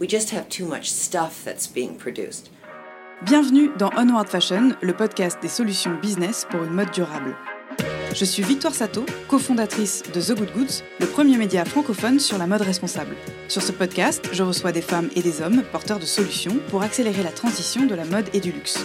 We just have too much stuff that's being produced. Bienvenue dans Onward Fashion, le podcast des solutions business pour une mode durable. Je suis Victoire Sato, cofondatrice de The Good Goods, le premier média francophone sur la mode responsable. Sur ce podcast, je reçois des femmes et des hommes porteurs de solutions pour accélérer la transition de la mode et du luxe.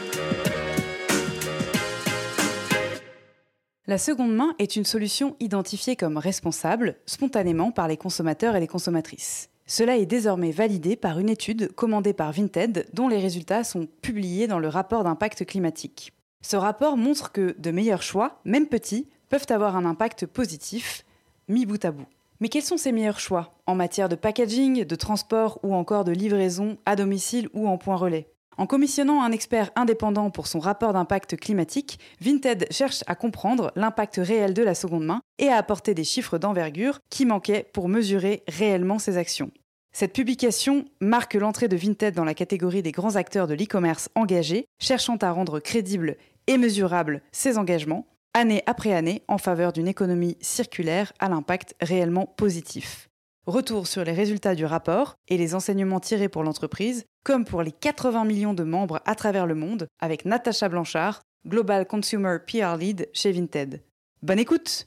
La seconde main est une solution identifiée comme responsable spontanément par les consommateurs et les consommatrices. Cela est désormais validé par une étude commandée par Vinted dont les résultats sont publiés dans le rapport d'impact climatique. Ce rapport montre que de meilleurs choix, même petits, peuvent avoir un impact positif, mis bout à bout. Mais quels sont ces meilleurs choix en matière de packaging, de transport ou encore de livraison à domicile ou en point relais? En commissionnant un expert indépendant pour son rapport d'impact climatique, Vinted cherche à comprendre l'impact réel de la seconde main et à apporter des chiffres d'envergure qui manquaient pour mesurer réellement ses actions. Cette publication marque l'entrée de Vinted dans la catégorie des grands acteurs de l'e-commerce engagés, cherchant à rendre crédibles et mesurables ses engagements, année après année, en faveur d'une économie circulaire à l'impact réellement positif. Retour sur les résultats du rapport et les enseignements tirés pour l'entreprise, comme pour les 80 millions de membres à travers le monde, avec Natacha Blanchard, Global Consumer PR Lead chez Vinted. Bonne écoute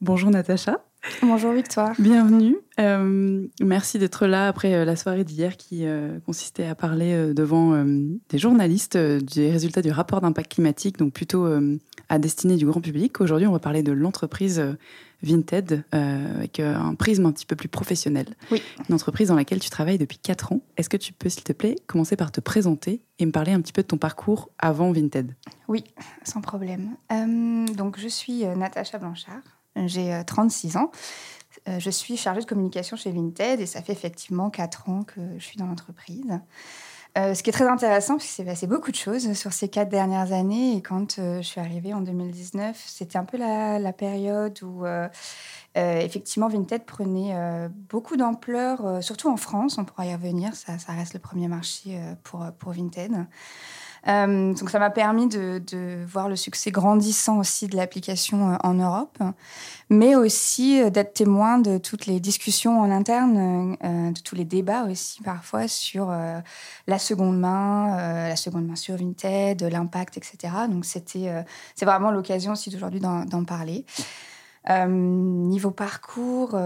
Bonjour Natacha. Bonjour Victoire. Bienvenue. Euh, merci d'être là après euh, la soirée d'hier qui euh, consistait à parler devant des journalistes des résultats du rapport d'impact climatique, donc plutôt à destinée du grand public. Aujourd'hui, on va parler de l'entreprise Vinted avec un prisme un petit peu plus professionnel. Oui. Une entreprise dans laquelle tu travailles depuis 4 ans. Est-ce que tu peux, s'il te plaît, commencer par te présenter et me parler un petit peu de ton parcours avant Vinted? Oui, sans problème. donc, je suis Natacha Blanchard. J'ai 36 ans. Je suis chargée de communication chez Vinted et ça fait effectivement 4 ans que je suis dans l'entreprise. ce qui est très intéressant, parce qu'il s'est passé beaucoup de choses sur ces quatre dernières années. Et quand je suis arrivée en 2019, c'était un peu la, période où, effectivement, Vinted prenait beaucoup d'ampleur, surtout en France. On pourra y revenir, ça, ça reste le premier marché pour, pour Vinted. Euh, donc ça m'a permis de, voir le succès grandissant aussi de l'application euh, en Europe, mais aussi euh, d'être témoin de toutes les discussions en interne, de tous les débats aussi parfois sur la seconde main, la seconde main sur Vinted, l'impact, etc. Donc c'était, c'est vraiment l'occasion aussi d'aujourd'hui d'en parler. niveau parcours,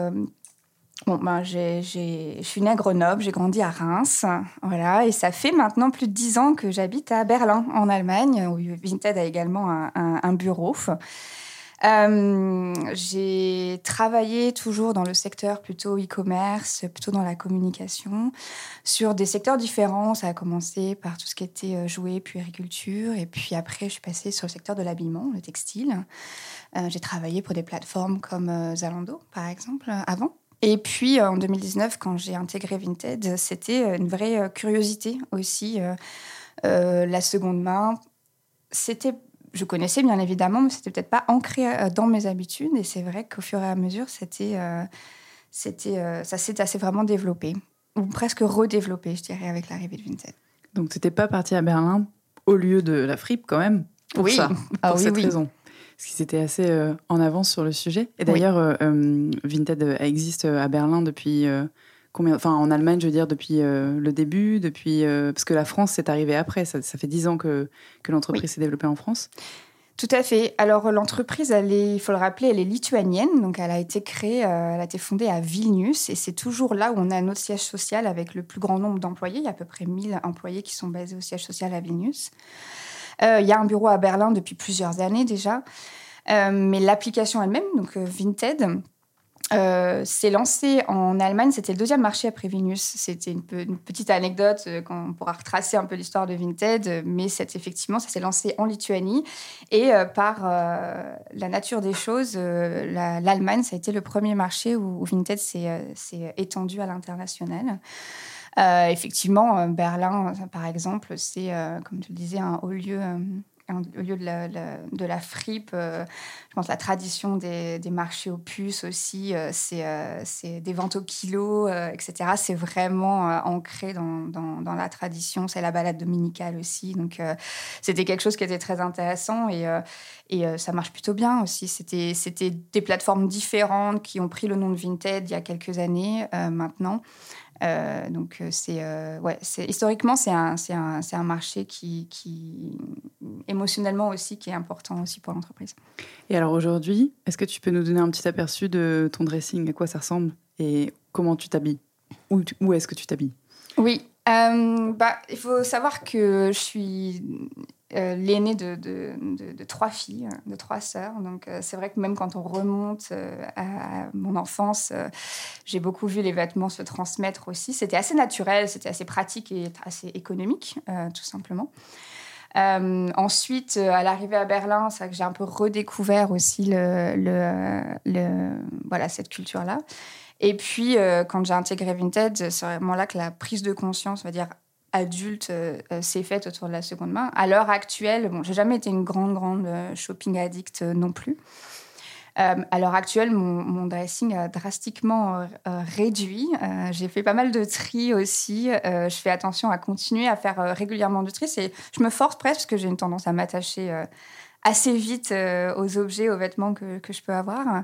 Bon, ben, je suis née à Grenoble, j'ai grandi à Reims, voilà, et ça fait maintenant plus de dix ans que j'habite à Berlin, en Allemagne, où Vinted a également un, bureau. Euh, j'ai travaillé toujours dans le secteur plutôt e-commerce, plutôt dans la communication, sur des secteurs différents. Ça a commencé par tout ce qui était euh, jouets, puis agriculture, et puis après, je suis passée sur le secteur de l'habillement, le textile. Euh, j'ai travaillé pour des plateformes comme Zalando, par exemple, avant. Et puis euh, en 2019, quand j'ai intégré Vinted, c'était euh, une vraie euh, curiosité aussi. la seconde main, c'était, je connaissais bien évidemment, mais c'était peut-être pas ancré dans mes habitudes. Et c'est vrai qu'au fur et à mesure, c'était, c'était, ça s'est assez vraiment développé, ou presque redéveloppé, je dirais, avec l'arrivée de Vinted. Donc, tu n'étais pas parti à Berlin au lieu de la fripe quand même pour oui. ça, ah, pour oui, cette oui. raison parce qu'ils étaient assez euh, en avance sur le sujet. Et d'ailleurs, euh, euh, Vinted existe à Berlin depuis combien Enfin, en Allemagne, je veux dire, depuis le début, depuis parce que la France, c'est arrivé après. Ça, fait dix ans que, que l'entreprise s'est développée en France. Tout à fait. Alors l'entreprise, elle est, il faut le rappeler, elle est lituanienne, donc elle a été créée, euh, elle a été fondée à Vilnius, et c'est toujours là où on a notre siège social avec le plus grand nombre d'employés. Il y a à peu près 1000 employés qui sont basés au siège social à Vilnius. Euh, il y a un bureau à Berlin depuis plusieurs années déjà, euh, mais l'application elle-même, donc Vinted, euh, c'est lancé en Allemagne, c'était le deuxième marché après Venus. C'était une, petite anecdote euh, qu'on pourra retracer un peu l'histoire de Vinted, mais effectivement, ça s'est lancé en Lituanie. Et euh, par la nature des choses, l'Allemagne, ça a été le premier marché où, Vinted s'est étendu à l'international. Effectivement, Berlin, par exemple, c'est, comme tu le disais, un haut lieu au lieu de la, de fripe, euh, je pense la tradition des, marchés aux puces aussi, euh, euh, c'est des ventes au kilo, etc. C'est vraiment ancré dans, la tradition. C'est la balade dominicale aussi. Donc, c'était quelque chose qui était très intéressant et ça marche plutôt bien aussi. C'était des plateformes différentes qui ont pris le nom de Vinted il y a quelques années maintenant. Euh, donc, euh, c'est euh, ouais, historiquement, c'est un, un, un, marché qui, qui, émotionnellement aussi, qui est important aussi pour l'entreprise. Et alors aujourd'hui, est-ce que tu peux nous donner un petit aperçu de ton dressing, à quoi ça ressemble? Et comment tu t'habilles? Où, où est-ce que tu t'habilles? Oui, bah, il faut savoir que je suis euh, l'aînée de, trois filles, de trois sœurs. Donc euh, c'est vrai que même quand on remonte euh, à, mon enfance, j'ai beaucoup vu les vêtements se transmettre aussi. C'était assez naturel, c'était assez pratique et assez économique, tout simplement. ensuite, à l'arrivée à Berlin, c'est que j'ai un peu redécouvert aussi le, le, voilà, cette culture-là. Et puis, quand j'ai intégré Vinted, c'est vraiment là que la prise de conscience, on va dire, adulte euh, euh, s'est faite autour de la seconde main. À l'heure actuelle, bon, j'ai jamais été une grande, grande euh, shopping addict non plus. à l'heure actuelle, mon, dressing a drastiquement réduit. j'ai fait pas mal de tri aussi. je fais attention à continuer à faire régulièrement du tri. je me force presque parce que j'ai une tendance à m'attacher assez vite aux objets, aux vêtements que, que je peux avoir.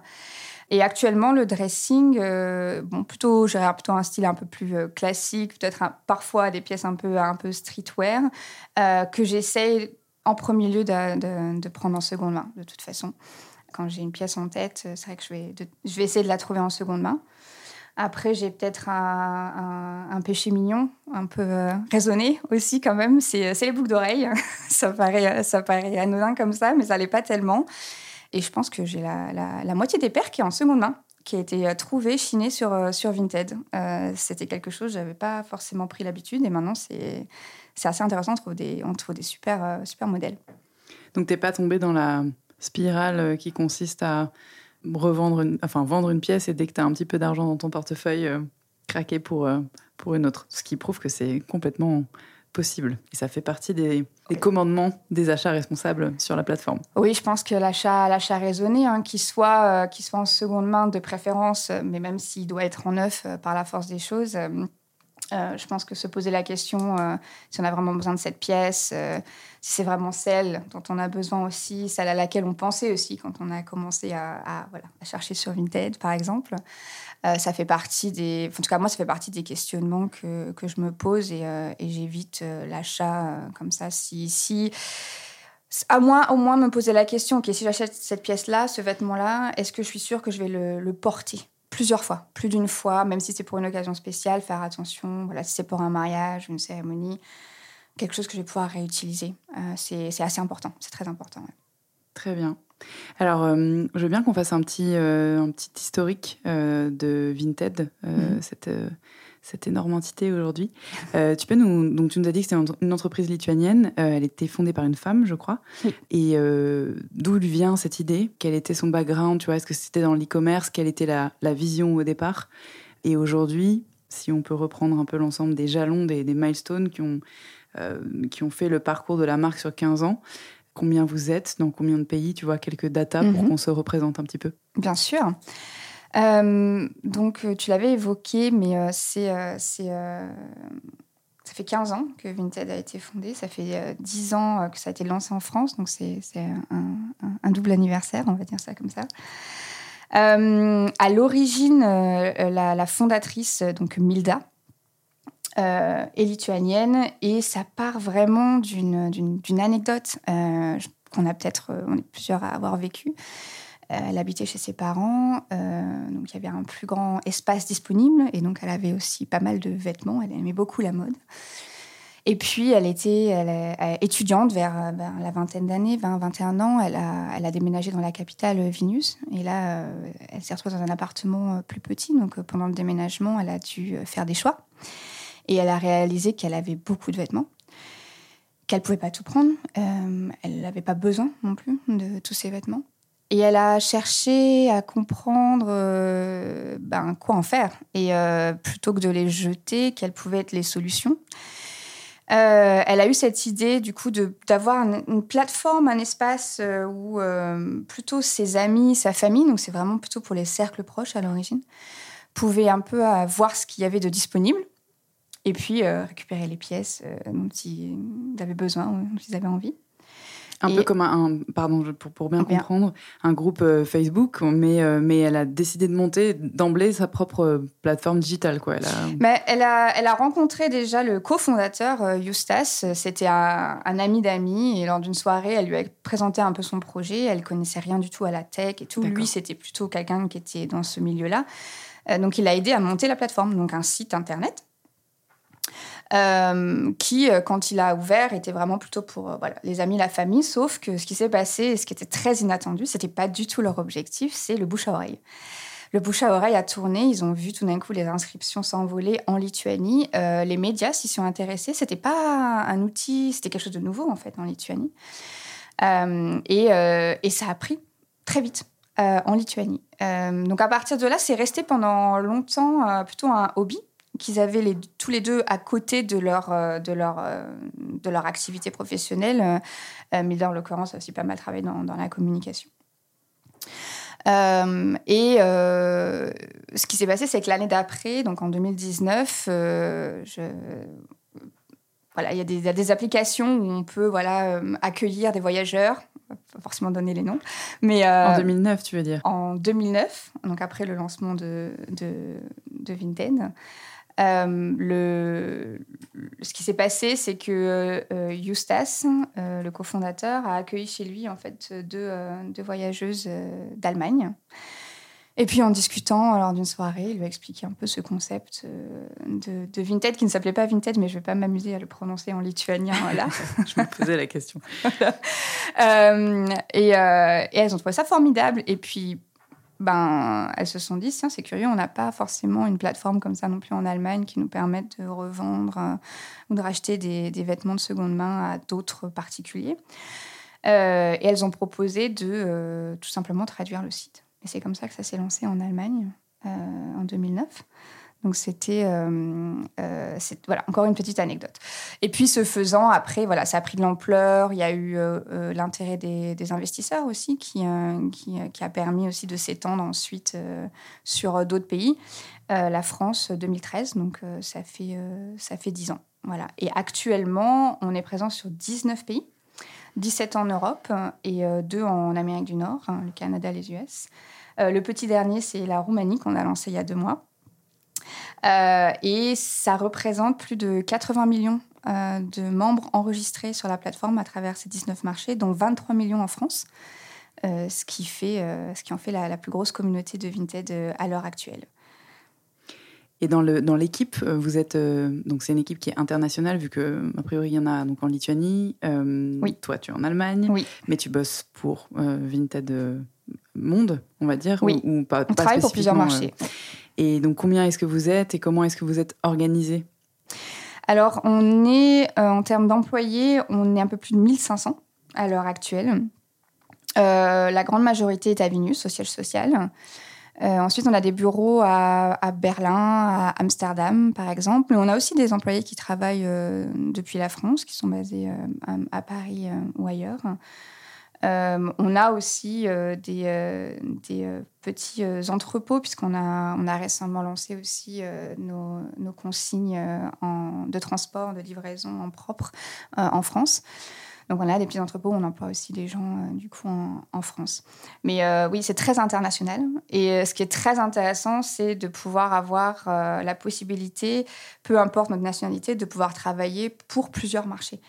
Et actuellement, le dressing, euh, bon, plutôt, j'ai plutôt un style un peu plus euh, classique, peut-être parfois des pièces un peu, un peu streetwear, euh, que j'essaye en premier lieu de, de, prendre en seconde main, de toute façon. Quand j'ai une pièce en tête, c'est vrai que je vais, je vais essayer de la trouver en seconde main. Après, j'ai peut-être un, un, péché mignon, un peu raisonné aussi quand même. C'est les boucles d'oreilles. ça, paraît, ça paraît anodin comme ça, mais ça l'est pas tellement. Et je pense que j'ai la, la, moitié des paires qui est en seconde main, qui a été euh, trouvée, chinée sur, euh, sur Vinted. Euh, c'était quelque chose, je n'avais pas forcément pris l'habitude. Et maintenant, c'est assez intéressant. On trouve des, on trouve des super, super modèles. Donc, tu n'es pas tombé dans la spirale qui consiste à revendre une, enfin, vendre une pièce et dès que tu as un petit peu d'argent dans ton portefeuille, craquer pour, pour une autre. Ce qui prouve que c'est complètement possible. Et ça fait partie des, commandements des achats responsables sur la plateforme. Oui, je pense que l'achat, l'achat raisonné, hein, qu'il soit, euh, soit en seconde main de préférence, mais même s'il doit être en neuf euh, par la force des choses, euh, je pense que se poser la question si on a vraiment besoin de cette pièce, si c'est vraiment celle dont on a besoin aussi, celle à laquelle on pensait aussi quand on a commencé à, chercher sur Vinted, par exemple. Euh, ça fait partie des, en tout cas moi, ça fait partie des questionnements que, je me pose et, euh, j'évite euh, l'achat comme ça. Si, à moins, au moins me poser la question, ok, si j'achète cette pièce-là, ce vêtement-là, est-ce que je suis sûre que je vais le porter? Plusieurs fois, plus d'une fois, même si c'est pour une occasion spéciale, faire attention. Voilà, si c'est pour un mariage, une cérémonie, quelque chose que je vais pouvoir réutiliser. c'est assez important, c'est très important. Très bien. Alors, euh, je veux bien qu'on fasse un petit, euh, un petit historique euh, de Vinted, mhm. cette, cette énorme entité aujourd'hui. tu peux nous. Donc, tu nous as dit que c'était une entreprise lituanienne. elle était fondée par une femme, je crois. Et d'où lui vient cette idée? Quel était son background Tu vois, est-ce que c'était dans l'e-commerce? Quelle était la, la, vision au départ? Et aujourd'hui, si on peut reprendre un peu l'ensemble des jalons, des, des milestones qui ont, qui ont fait le parcours de la marque sur 15 ans, combien vous êtes, dans combien de pays, tu vois, quelques datas pour mhm. qu'on se représente un petit peu Bien sûr. Euh, donc, euh, tu l'avais évoqué, mais euh, c'est, ça fait 15 ans que Vinted a été fondé. Ça fait 10 ans que ça a été lancé en France. Donc, c'est, un, double anniversaire, on va dire ça comme ça. à l'origine, la, fondatrice, donc Milda, et lituanienne. Et ça part vraiment d'une anecdote. Qu'on a peut-être, on est plusieurs à avoir vécu. Elle habitait chez ses parents, donc il y avait un plus grand espace disponible, et donc elle avait aussi pas mal de vêtements. Elle aimait beaucoup la mode. Et puis, elle était étudiante vers, la vingtaine d'années, 20, 21 ans. Elle a, elle a déménagé dans la capitale, Vinus. Et là, euh, elle s'est retrouvée dans un appartement euh, plus petit. Donc, euh, pendant le déménagement, elle a dû faire des choix. Et elle a réalisé qu'elle avait beaucoup de vêtements, qu'elle ne pouvait pas tout prendre. elle n'avait pas besoin non plus de tous ces vêtements. Et elle a cherché à comprendre ben, quoi en faire. Et plutôt que de les jeter, quelles pouvaient être les solutions. Euh, elle a eu cette idée du coup d'avoir une, plateforme, un espace euh, où euh, plutôt ses amis, sa famille, donc c'est vraiment plutôt pour les cercles proches à l'origine, pouvaient un peu voir ce qu'il y avait de disponible et puis récupérer les pièces dont ils avaient besoin, dont ils avaient envie. Un peu comme un, pardon, pour, pour bien, comprendre, un groupe euh, Facebook, mais, euh, mais elle a décidé de monter d'emblée sa propre euh, plateforme digitale. Quoi. Elle, a... Mais elle, a, elle a rencontré déjà le cofondateur, Eustace. C'était un, ami d'amis. Et lors d'une soirée, elle lui a présenté un peu son projet. Elle connaissait rien du tout à la tech et tout. Lui, c'était plutôt quelqu'un qui était dans ce milieu-là. donc, il a aidé à monter la plateforme, donc un site internet euh, qui, euh, quand il a ouvert, était vraiment plutôt pour euh, voilà, les amis, la famille. Sauf que ce qui s'est passé, ce qui était très inattendu, c'était pas du tout leur objectif, c'est le bouche à oreille. Le bouche à oreille a tourné. Ils ont vu tout d'un coup les inscriptions s'envoler en Lituanie. les médias s'y sont intéressés. C'était pas un outil, c'était quelque chose de nouveau en fait en Lituanie. et, ça a pris très vite. en Lituanie. donc à partir de là, c'est resté pendant longtemps plutôt un hobby qu'ils avaient les, tous les deux à côté de leur, euh, de leur, euh, de leur activité professionnelle. Euh, Miller, en l'occurrence, a aussi pas mal travaillé dans, dans la communication. et ce qui s'est passé, c'est que l'année d'après, donc en 2019, je, voilà, il y, a des, y, a des applications où on peut voilà, accueillir des voyageurs, pas forcément donner les noms. Mais, en 2009, tu veux dire? En 2009, donc après le lancement de, de, de Vinted. Euh, le, ce qui s'est passé, c'est que euh, Eustace, euh, le cofondateur, a accueilli chez lui en fait deux, deux voyageuses d'Allemagne. Et puis en discutant lors d'une soirée, il lui a expliqué un peu ce concept de, de Vinted, qui ne s'appelait pas Vinted, mais je ne vais pas m'amuser à le prononcer en lituanien là. je me posais la question. et, et, elles ont trouvé ça formidable. Et puis ben, elles se sont dit, tiens, c'est curieux, on n'a pas forcément une plateforme comme ça non plus en Allemagne qui nous permette de revendre euh, ou de racheter des, vêtements de seconde main à d'autres particuliers. Euh, et elles ont proposé de euh, tout simplement traduire le site. Et c'est comme ça que ça s'est lancé en Allemagne en 2009. Donc c'était euh, euh, voilà encore une petite anecdote. Et puis ce faisant, après voilà, ça a pris de l'ampleur. Il y a eu euh, l'intérêt des, investisseurs aussi qui, qui, a permis aussi de s'étendre ensuite sur d'autres pays. la France 2013, donc ça fait ça fait 10 ans. Voilà. Et actuellement, on est présent sur 19 pays. 17 en Europe et 2 en Amérique du Nord, hein, le Canada, les US. le petit dernier, c'est la Roumanie qu'on a lancé il y a deux mois. Euh, et ça représente plus de 80 millions euh, de membres enregistrés sur la plateforme à travers ces 19 marchés, dont 23 millions en France, euh, ce, qui fait, ce qui en fait la, plus grosse communauté de Vinted à l'heure actuelle. Et dans l'équipe, dans vous êtes donc c'est une équipe qui est internationale vu que a priori il y en a donc en Lituanie. oui. Toi, tu es en Allemagne. Oui. Mais tu bosses pour Vinted Monde, on va dire. Oui. Ou, pas, on travaille pour plusieurs marchés. Et donc, combien est-ce que vous êtes et comment est-ce que vous êtes organisé? Alors, on est, euh, en termes d'employés, on est un peu plus de 1500 à l'heure actuelle. Euh, la grande majorité est à Vinus, au siège social. Euh, ensuite, on a des bureaux à, Berlin, à Amsterdam, par exemple. Mais on a aussi des employés qui travaillent depuis la France, qui sont basés à, Paris ou ailleurs. Euh, on a aussi euh, des, euh, petits entrepôts, puisqu'on a, récemment lancé aussi nos, consignes de transport, de livraison en propre en France. Donc on a des petits entrepôts, on emploie aussi des gens du coup en, France. Mais oui, c'est très international. Et ce qui est très intéressant, c'est de pouvoir avoir la possibilité, peu importe notre nationalité, de pouvoir travailler pour plusieurs marchés.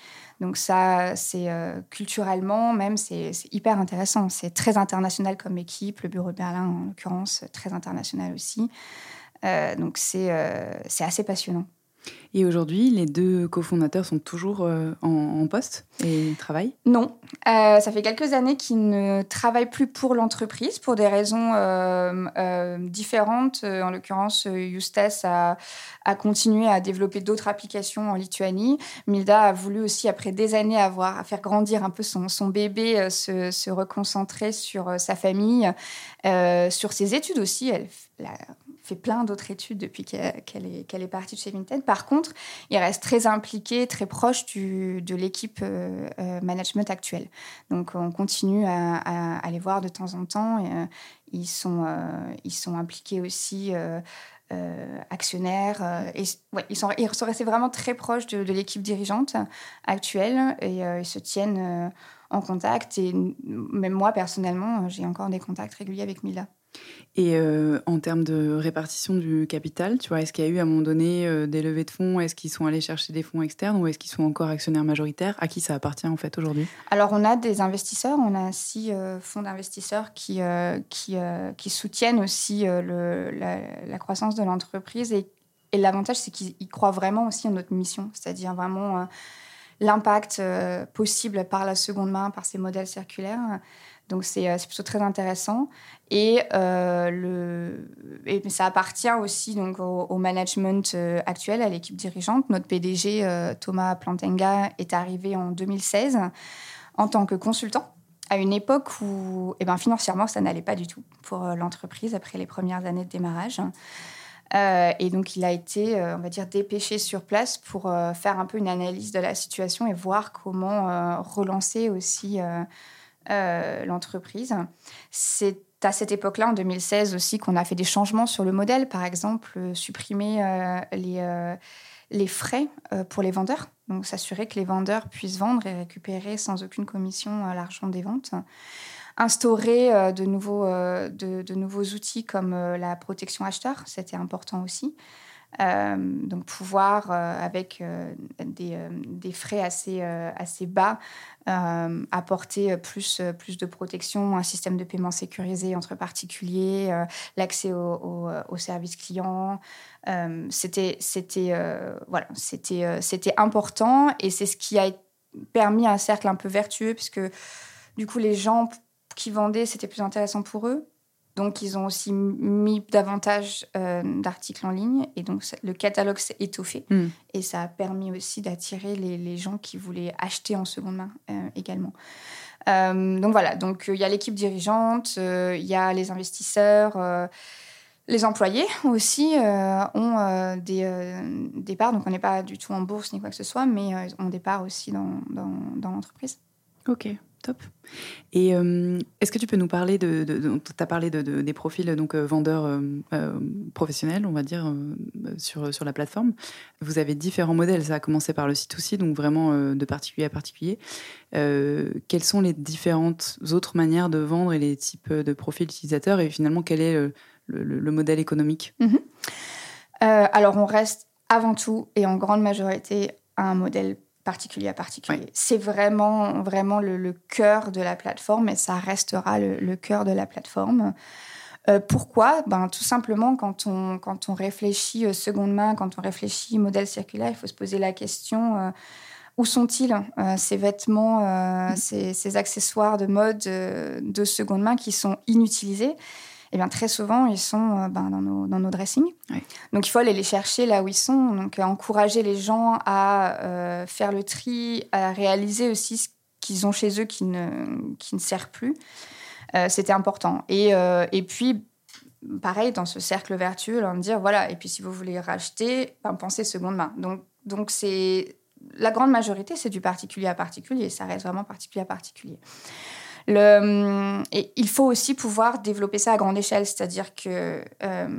Donc ça, c'est culturellement même, c'est hyper intéressant. C'est très international comme équipe. Le bureau de Berlin, en l'occurrence, très international aussi. donc c'est assez passionnant. Et aujourd'hui, les deux cofondateurs sont toujours euh, en, poste et travaillent? Non. Euh, ça fait quelques années qu'ils ne travaillent plus pour l'entreprise pour des raisons euh, différentes. En l'occurrence, Eustace a, continué à développer d'autres applications en Lituanie. Milda a voulu aussi, après des années, avoir, à faire grandir un peu son, bébé, se, reconcentrer sur sa famille, sur ses études aussi. Elle, fait plein d'autres études depuis qu'elle est, est, partie de chez Vinted. Par contre, il reste très impliqué, très proche du, de l'équipe euh, euh, management actuelle. Donc, on continue à, à, les voir de temps en temps. Euh, ils, sont, ils sont impliqués aussi. actionnaires. ils, sont, ils sont restés vraiment très proches de, de l'équipe dirigeante actuelle et ils se tiennent en contact. Et même moi, personnellement, j'ai encore des contacts réguliers avec Mila. Et euh, en termes de répartition du capital, tu vois, est-ce qu'il y a eu à un moment donné euh, des levées de fonds? Est-ce qu'ils sont allés chercher des fonds externes ou est-ce qu'ils sont encore actionnaires majoritaires? À qui ça appartient en fait aujourd'hui? Alors on a des investisseurs, on a six euh, fonds d'investisseurs qui, qui, soutiennent aussi la, croissance de l'entreprise et l'avantage c'est qu'ils croient vraiment aussi en notre mission, c'est-à-dire vraiment l'impact possible par la seconde main, par ces modèles circulaires. Donc c'est plutôt très intéressant. Et, euh, le, et ça appartient aussi donc, au, management euh, actuel, à l'équipe dirigeante. Notre PDG, euh, Thomas Plantenga, est arrivé en 2016 en tant que consultant à une époque où eh ben, financièrement, ça n'allait pas du tout pour l'entreprise après les premières années de démarrage. et donc, il a été, on va dire, dépêché sur place pour faire un peu une analyse de la situation et voir comment relancer aussi l'entreprise. C'est à cette époque-là, en 2016 aussi, qu'on a fait des changements sur le modèle. Par exemple, euh, supprimer euh, les, euh, les frais pour les vendeurs. Donc, s'assurer que les vendeurs puissent vendre et récupérer sans aucune commission l'argent des ventes. Instaurer de, nouveaux, de, nouveaux outils comme la protection acheteur, c'était important aussi. Euh, donc pouvoir, euh, avec euh, des, des, frais assez, assez bas, apporter plus, plus de protection, un système de paiement sécurisé entre particuliers, l'accès aux au, services clients. c'était voilà, c'était important et c'est ce qui a permis un cercle un peu vertueux puisque du coup les gens qui vendaient, c'était plus intéressant pour eux. Donc, ils ont aussi mis davantage euh, d'articles en ligne et donc le catalogue s'est étoffé. Hmm. Et ça a permis aussi d'attirer les, gens qui voulaient acheter en seconde main euh, également. Euh, donc voilà, donc il y a l'équipe dirigeante, il y a les investisseurs. les employés aussi ont des, des, parts, donc on n'est pas du tout en bourse ni quoi que ce soit, mais ont des parts aussi dans, dans, dans l'entreprise. Ok. Et euh, est-ce que tu peux nous parler de. tu as parlé de, des profils donc euh, vendeurs euh, professionnels, on va dire, sur, sur la plateforme. Vous avez différents modèles. Ça a commencé par le site aussi, donc vraiment de particulier à particulier. quelles sont les différentes autres manières de vendre et les types de profils utilisateurs Et finalement, quel est le, le, modèle économique? Mhm. Alors, on reste avant tout et en grande majorité à un modèle particulier à particulier. C'est vraiment, vraiment le, cœur de la plateforme et ça restera le, cœur de la plateforme. Euh, pourquoi? Ben, Tout simplement, quand on, quand on réfléchit euh, seconde main, quand on réfléchit modèle circulaire, il faut se poser la question euh, où sont-ils ces vêtements, mm. ces, ces, accessoires de mode de seconde main qui sont inutilisés? Eh bien, très souvent, ils sont euh, ben, dans, nos, dans nos dressings. Donc, il faut aller les chercher là où ils sont. Donc, euh, encourager les gens à euh, faire le tri, à réaliser aussi ce qu'ils ont chez eux qui ne, qui ne sert plus. C'était important. Et, et puis, pareil, dans ce cercle vertueux, leur dire voilà, et puis si vous voulez racheter, ben, pensez seconde main. Donc, donc c'est la grande majorité, c'est du particulier à particulier. Ça reste vraiment particulier à particulier. Le, et il faut aussi pouvoir développer ça à grande échelle, c'est-à-dire que euh,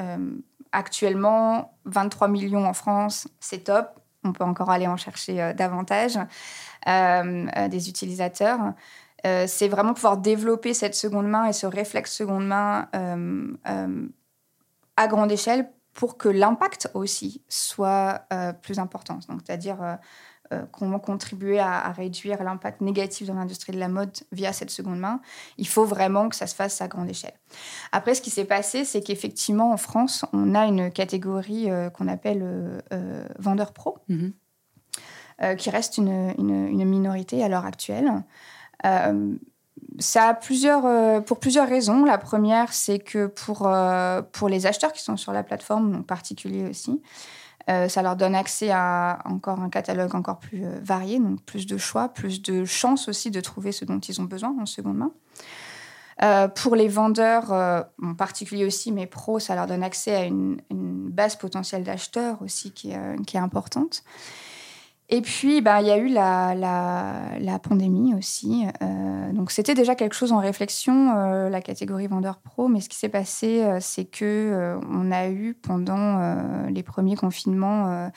euh, actuellement, 23 millions en France, c'est top. On peut encore aller en chercher davantage des utilisateurs. c'est vraiment pouvoir développer cette seconde main et ce réflexe seconde main à grande échelle pour que l'impact aussi soit plus important. Donc, c'est-à-dire euh, comment contribuer à, réduire l'impact négatif dans l'industrie de la mode via cette seconde main, il faut vraiment que ça se fasse à grande échelle. Après, ce qui s'est passé, c'est qu'effectivement, en France, on a une catégorie euh, qu'on appelle euh, vendeur pro, mhm. qui reste une, minorité à l'heure actuelle. ça a plusieurs, pour plusieurs raisons. La première, c'est que pour, pour les acheteurs qui sont sur la plateforme, en particulier aussi, euh, ça leur donne accès à encore un catalogue encore plus euh, varié, donc plus de choix, plus de chances aussi de trouver ce dont ils ont besoin en seconde main. Euh, pour les vendeurs, en particulier aussi, mais pros, ça leur donne accès à une, base potentielle d'acheteurs aussi qui est importante. Et puis, bah, il y a eu la, la, pandémie aussi. Euh, donc, c'était déjà quelque chose en réflexion, euh, la catégorie vendeur pro. Mais ce qui s'est passé, euh, c'est que on a eu pendant les premiers confinements,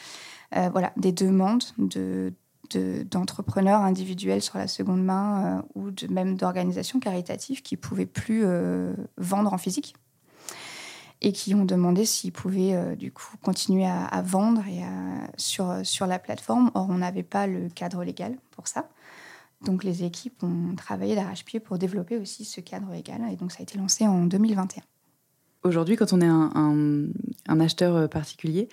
voilà, des demandes de d'entrepreneurs individuels sur la seconde main ou de, même d'organisations caritatives qui pouvaient plus vendre en physique et qui ont demandé s'ils pouvaient euh, du coup continuer à, vendre et sur, sur la plateforme. Or, on n'avait pas le cadre légal pour ça. Donc, les équipes ont travaillé d'arrache-pied pour développer aussi ce cadre légal. Et donc, ça a été lancé en 2021. Aujourd'hui, quand on est un, acheteur euh, particulier,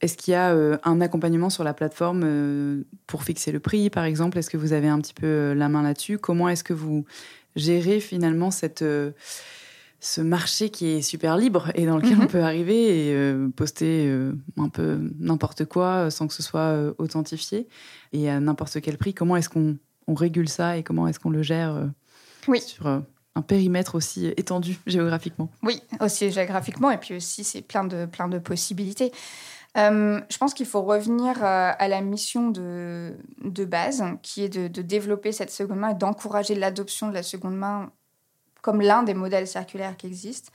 est-ce qu'il y a euh, un accompagnement sur la plateforme pour fixer le prix, par exemple? Est-ce que vous avez un petit peu la main là-dessus? Comment est-ce que vous gérez finalement cette ce marché qui est super libre et dans lequel on mhm. peut arriver et euh, poster euh, un peu n'importe quoi euh, sans que ce soit authentifié et à n'importe quel prix. Comment est-ce qu'on régule ça et comment est-ce qu'on le gère sur un périmètre aussi étendu géographiquement? Oui, aussi géographiquement et puis aussi c'est plein de, plein de possibilités. je pense qu'il faut revenir à la mission de, de base, qui est de, de développer cette seconde main et d'encourager l'adoption de la seconde main comme l'un des modèles circulaires qui existent,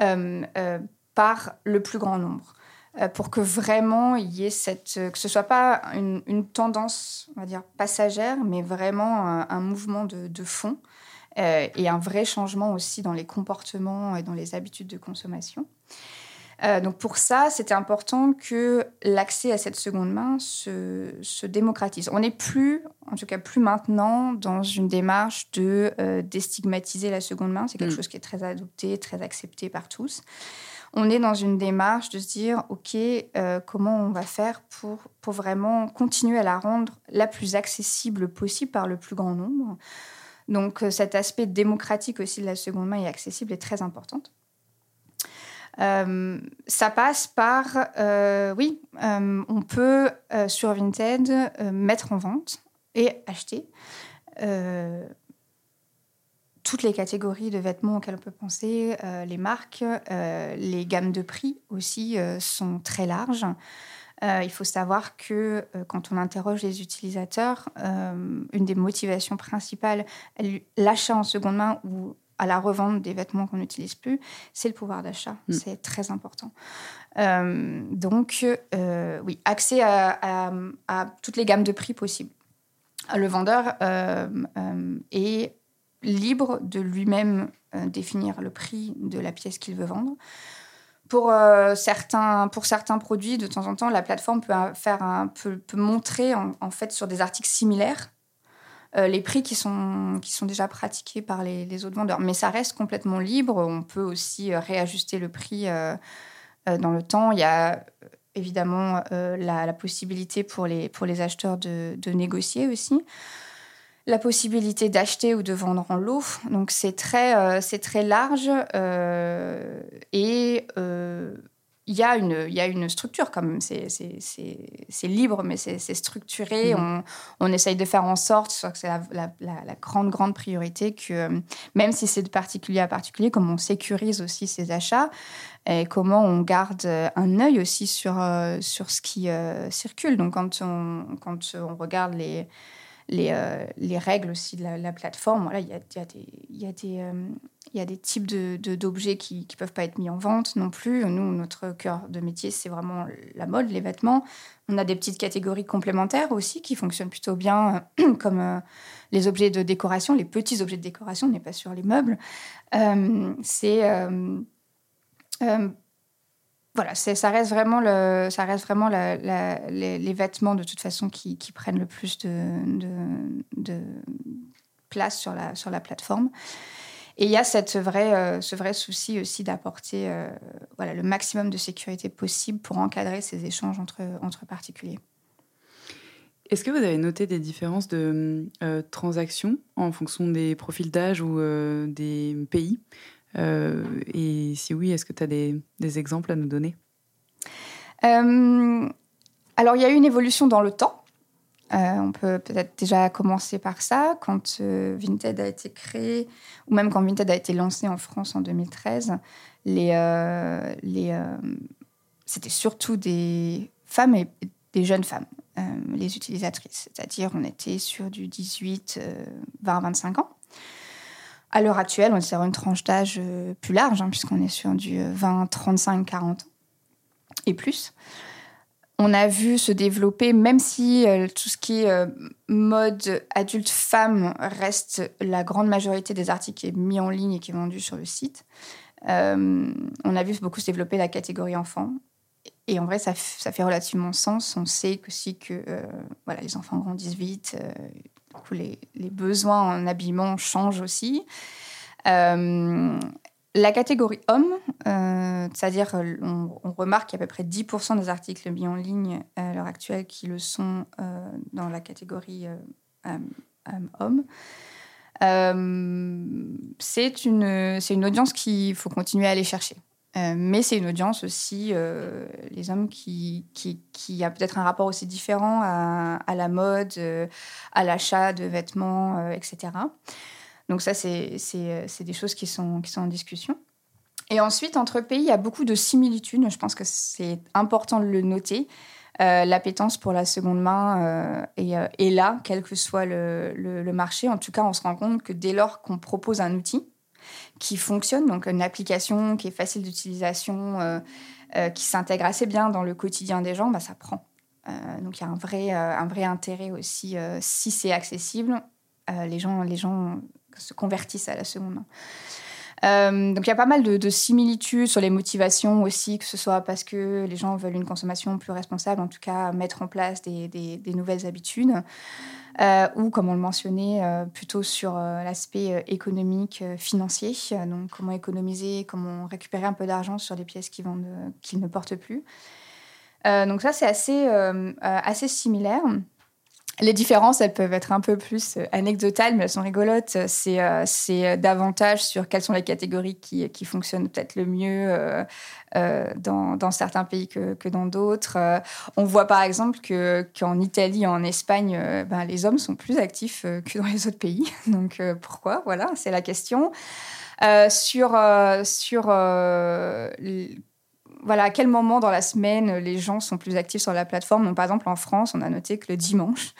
euh, euh, par le plus grand nombre. Euh, pour que vraiment il y ait cette. que ce soit pas une, tendance, on va dire, passagère, mais vraiment un, mouvement de, fond et un vrai changement aussi dans les comportements et dans les habitudes de consommation. Donc pour ça, c'était important que l'accès à cette seconde main se, démocratise. On n'est plus, en tout cas plus maintenant, dans une démarche de euh, déstigmatiser la seconde main. C'est quelque mm. chose qui est très adopté, très accepté par tous. On est dans une démarche de se dire, OK, euh, comment on va faire pour, pour vraiment continuer à la rendre la plus accessible possible par le plus grand nombre. Donc cet aspect démocratique aussi de la seconde main et accessible est très important. Euh, ça passe par, euh, oui, euh, on peut sur Vinted mettre en vente et acheter toutes les catégories de vêtements auxquelles on peut penser, les marques, les gammes de prix aussi sont très larges. il faut savoir que quand on interroge les utilisateurs, une des motivations principales, l'achat en seconde main ou à la revente des vêtements qu'on n'utilise plus, c'est le pouvoir d'achat. Mm. C'est très important. Euh, donc, euh, oui, accès à, toutes les gammes de prix possibles. Le vendeur euh, est libre de lui-même définir le prix de la pièce qu'il veut vendre. Pour, certains, pour certains produits, de temps en temps, la plateforme peut, faire un, peut, montrer en, fait sur des articles similaires euh, les prix qui sont, qui sont déjà pratiqués par les, autres vendeurs. Mais ça reste complètement libre. On peut aussi euh, réajuster le prix euh, dans le temps. Il y a évidemment la, possibilité pour les, pour les acheteurs de, négocier aussi la possibilité d'acheter ou de vendre en lot. Donc c'est très, c'est très large et il y, a une, il y a une structure quand même. C'est libre, mais c'est structuré. Mhm. On, on, essaye de faire en sorte, que c'est la, la, grande, grande priorité, que euh, même si c'est de particulier à particulier, comme on sécurise aussi ses achats et comment on garde un œil aussi sur, euh, sur ce qui euh, circule. Donc quand on, quand on regarde les les, les, règles aussi de la, plateforme. Voilà, il y a, y a des, y Il y a des types d'objets de, qui ne peuvent pas être mis en vente non plus. Nous, notre cœur de métier, c'est vraiment la mode, les vêtements. On a des petites catégories complémentaires aussi qui fonctionnent plutôt bien, comme les objets de décoration, les petits objets de décoration, on n'est pas sur les meubles. c'est voilà, ça reste vraiment, les, vêtements de toute façon qui, prennent le plus de, place sur la, plateforme. Et il y a euh, ce vrai souci aussi d'apporter euh, le maximum de sécurité possible pour encadrer ces échanges entre, particuliers. Est-ce que vous avez noté des différences de euh, transactions en fonction des profils d'âge ou des pays? Et si oui, est-ce que tu as des, exemples à nous donner? Euh, Alors, il y a eu une évolution dans le temps. Euh, on peut peut-être déjà commencer par ça. Quand Vinted a été créé, ou même quand Vinted a été lancé en France en 2013, les, les, c'était surtout des femmes et des jeunes femmes, les utilisatrices. C'est-à-dire, on était sur du 18, 20, 25 ans. À l'heure actuelle, on est sur une tranche d'âge euh, plus large, hein, puisqu'on est sur du 20, 35, 40 et plus. On a vu se développer, même si euh, tout ce qui est euh, mode adulte-femme reste la grande majorité des articles qui est mis en ligne et qui est vendu sur le site, on a vu beaucoup se développer la catégorie enfant. Et en vrai, ça, ça fait relativement sens. On sait aussi que voilà, les enfants grandissent vite, les, besoins en habillement changent aussi. Euh, la catégorie homme, euh, c'est-à-dire on, remarque qu'il y a à peu près 10% des articles mis en ligne à l'heure actuelle qui le sont euh, dans la catégorie homme. c'est une, une audience qu'il faut continuer à aller chercher. Euh, mais c'est une audience aussi, euh, les hommes qui, qui, a peut-être un rapport aussi différent à, la mode, euh, à l'achat de vêtements, etc. Donc ça, c'est des choses qui sont, qui sont en discussion. Et ensuite, entre pays, il y a beaucoup de similitudes. Je pense que c'est important de le noter. L'appétence pour la seconde main est, là, quel que soit le marché. En tout cas, on se rend compte que dès lors qu'on propose un outil, qui fonctionne, donc une application qui est facile d'utilisation, euh, euh, qui s'intègre assez bien dans le quotidien des gens, bah, ça prend. Euh, donc il y a un vrai, un vrai intérêt aussi, si c'est accessible, les, gens, les gens se convertissent à la seconde donc il y a pas mal de, similitudes sur les motivations aussi, que ce soit parce que les gens veulent une consommation plus responsable, en tout cas mettre en place des, des nouvelles habitudes. Euh, ou, comme on le mentionnait, euh, plutôt sur euh, l'aspect économique, financier, donc comment économiser, comment récupérer un peu d'argent sur les pièces qu'ils ne portent plus. donc ça, c'est assez, assez similaire. Les différences, elles peuvent être un peu plus anecdotales, mais elles sont rigolotes. C'est c'est davantage sur quelles sont les catégories qui, fonctionnent peut-être le mieux euh, dans, certains pays que, dans d'autres. Euh, on voit par exemple qu'en Italie en Espagne, euh, ben, les hommes sont plus actifs que dans les autres pays. Donc pourquoi? Voilà, c'est la question. sur voilà, à quel moment dans la semaine les gens sont plus actifs sur la plateforme? Donc, par exemple, en France, on a noté que le dimanche,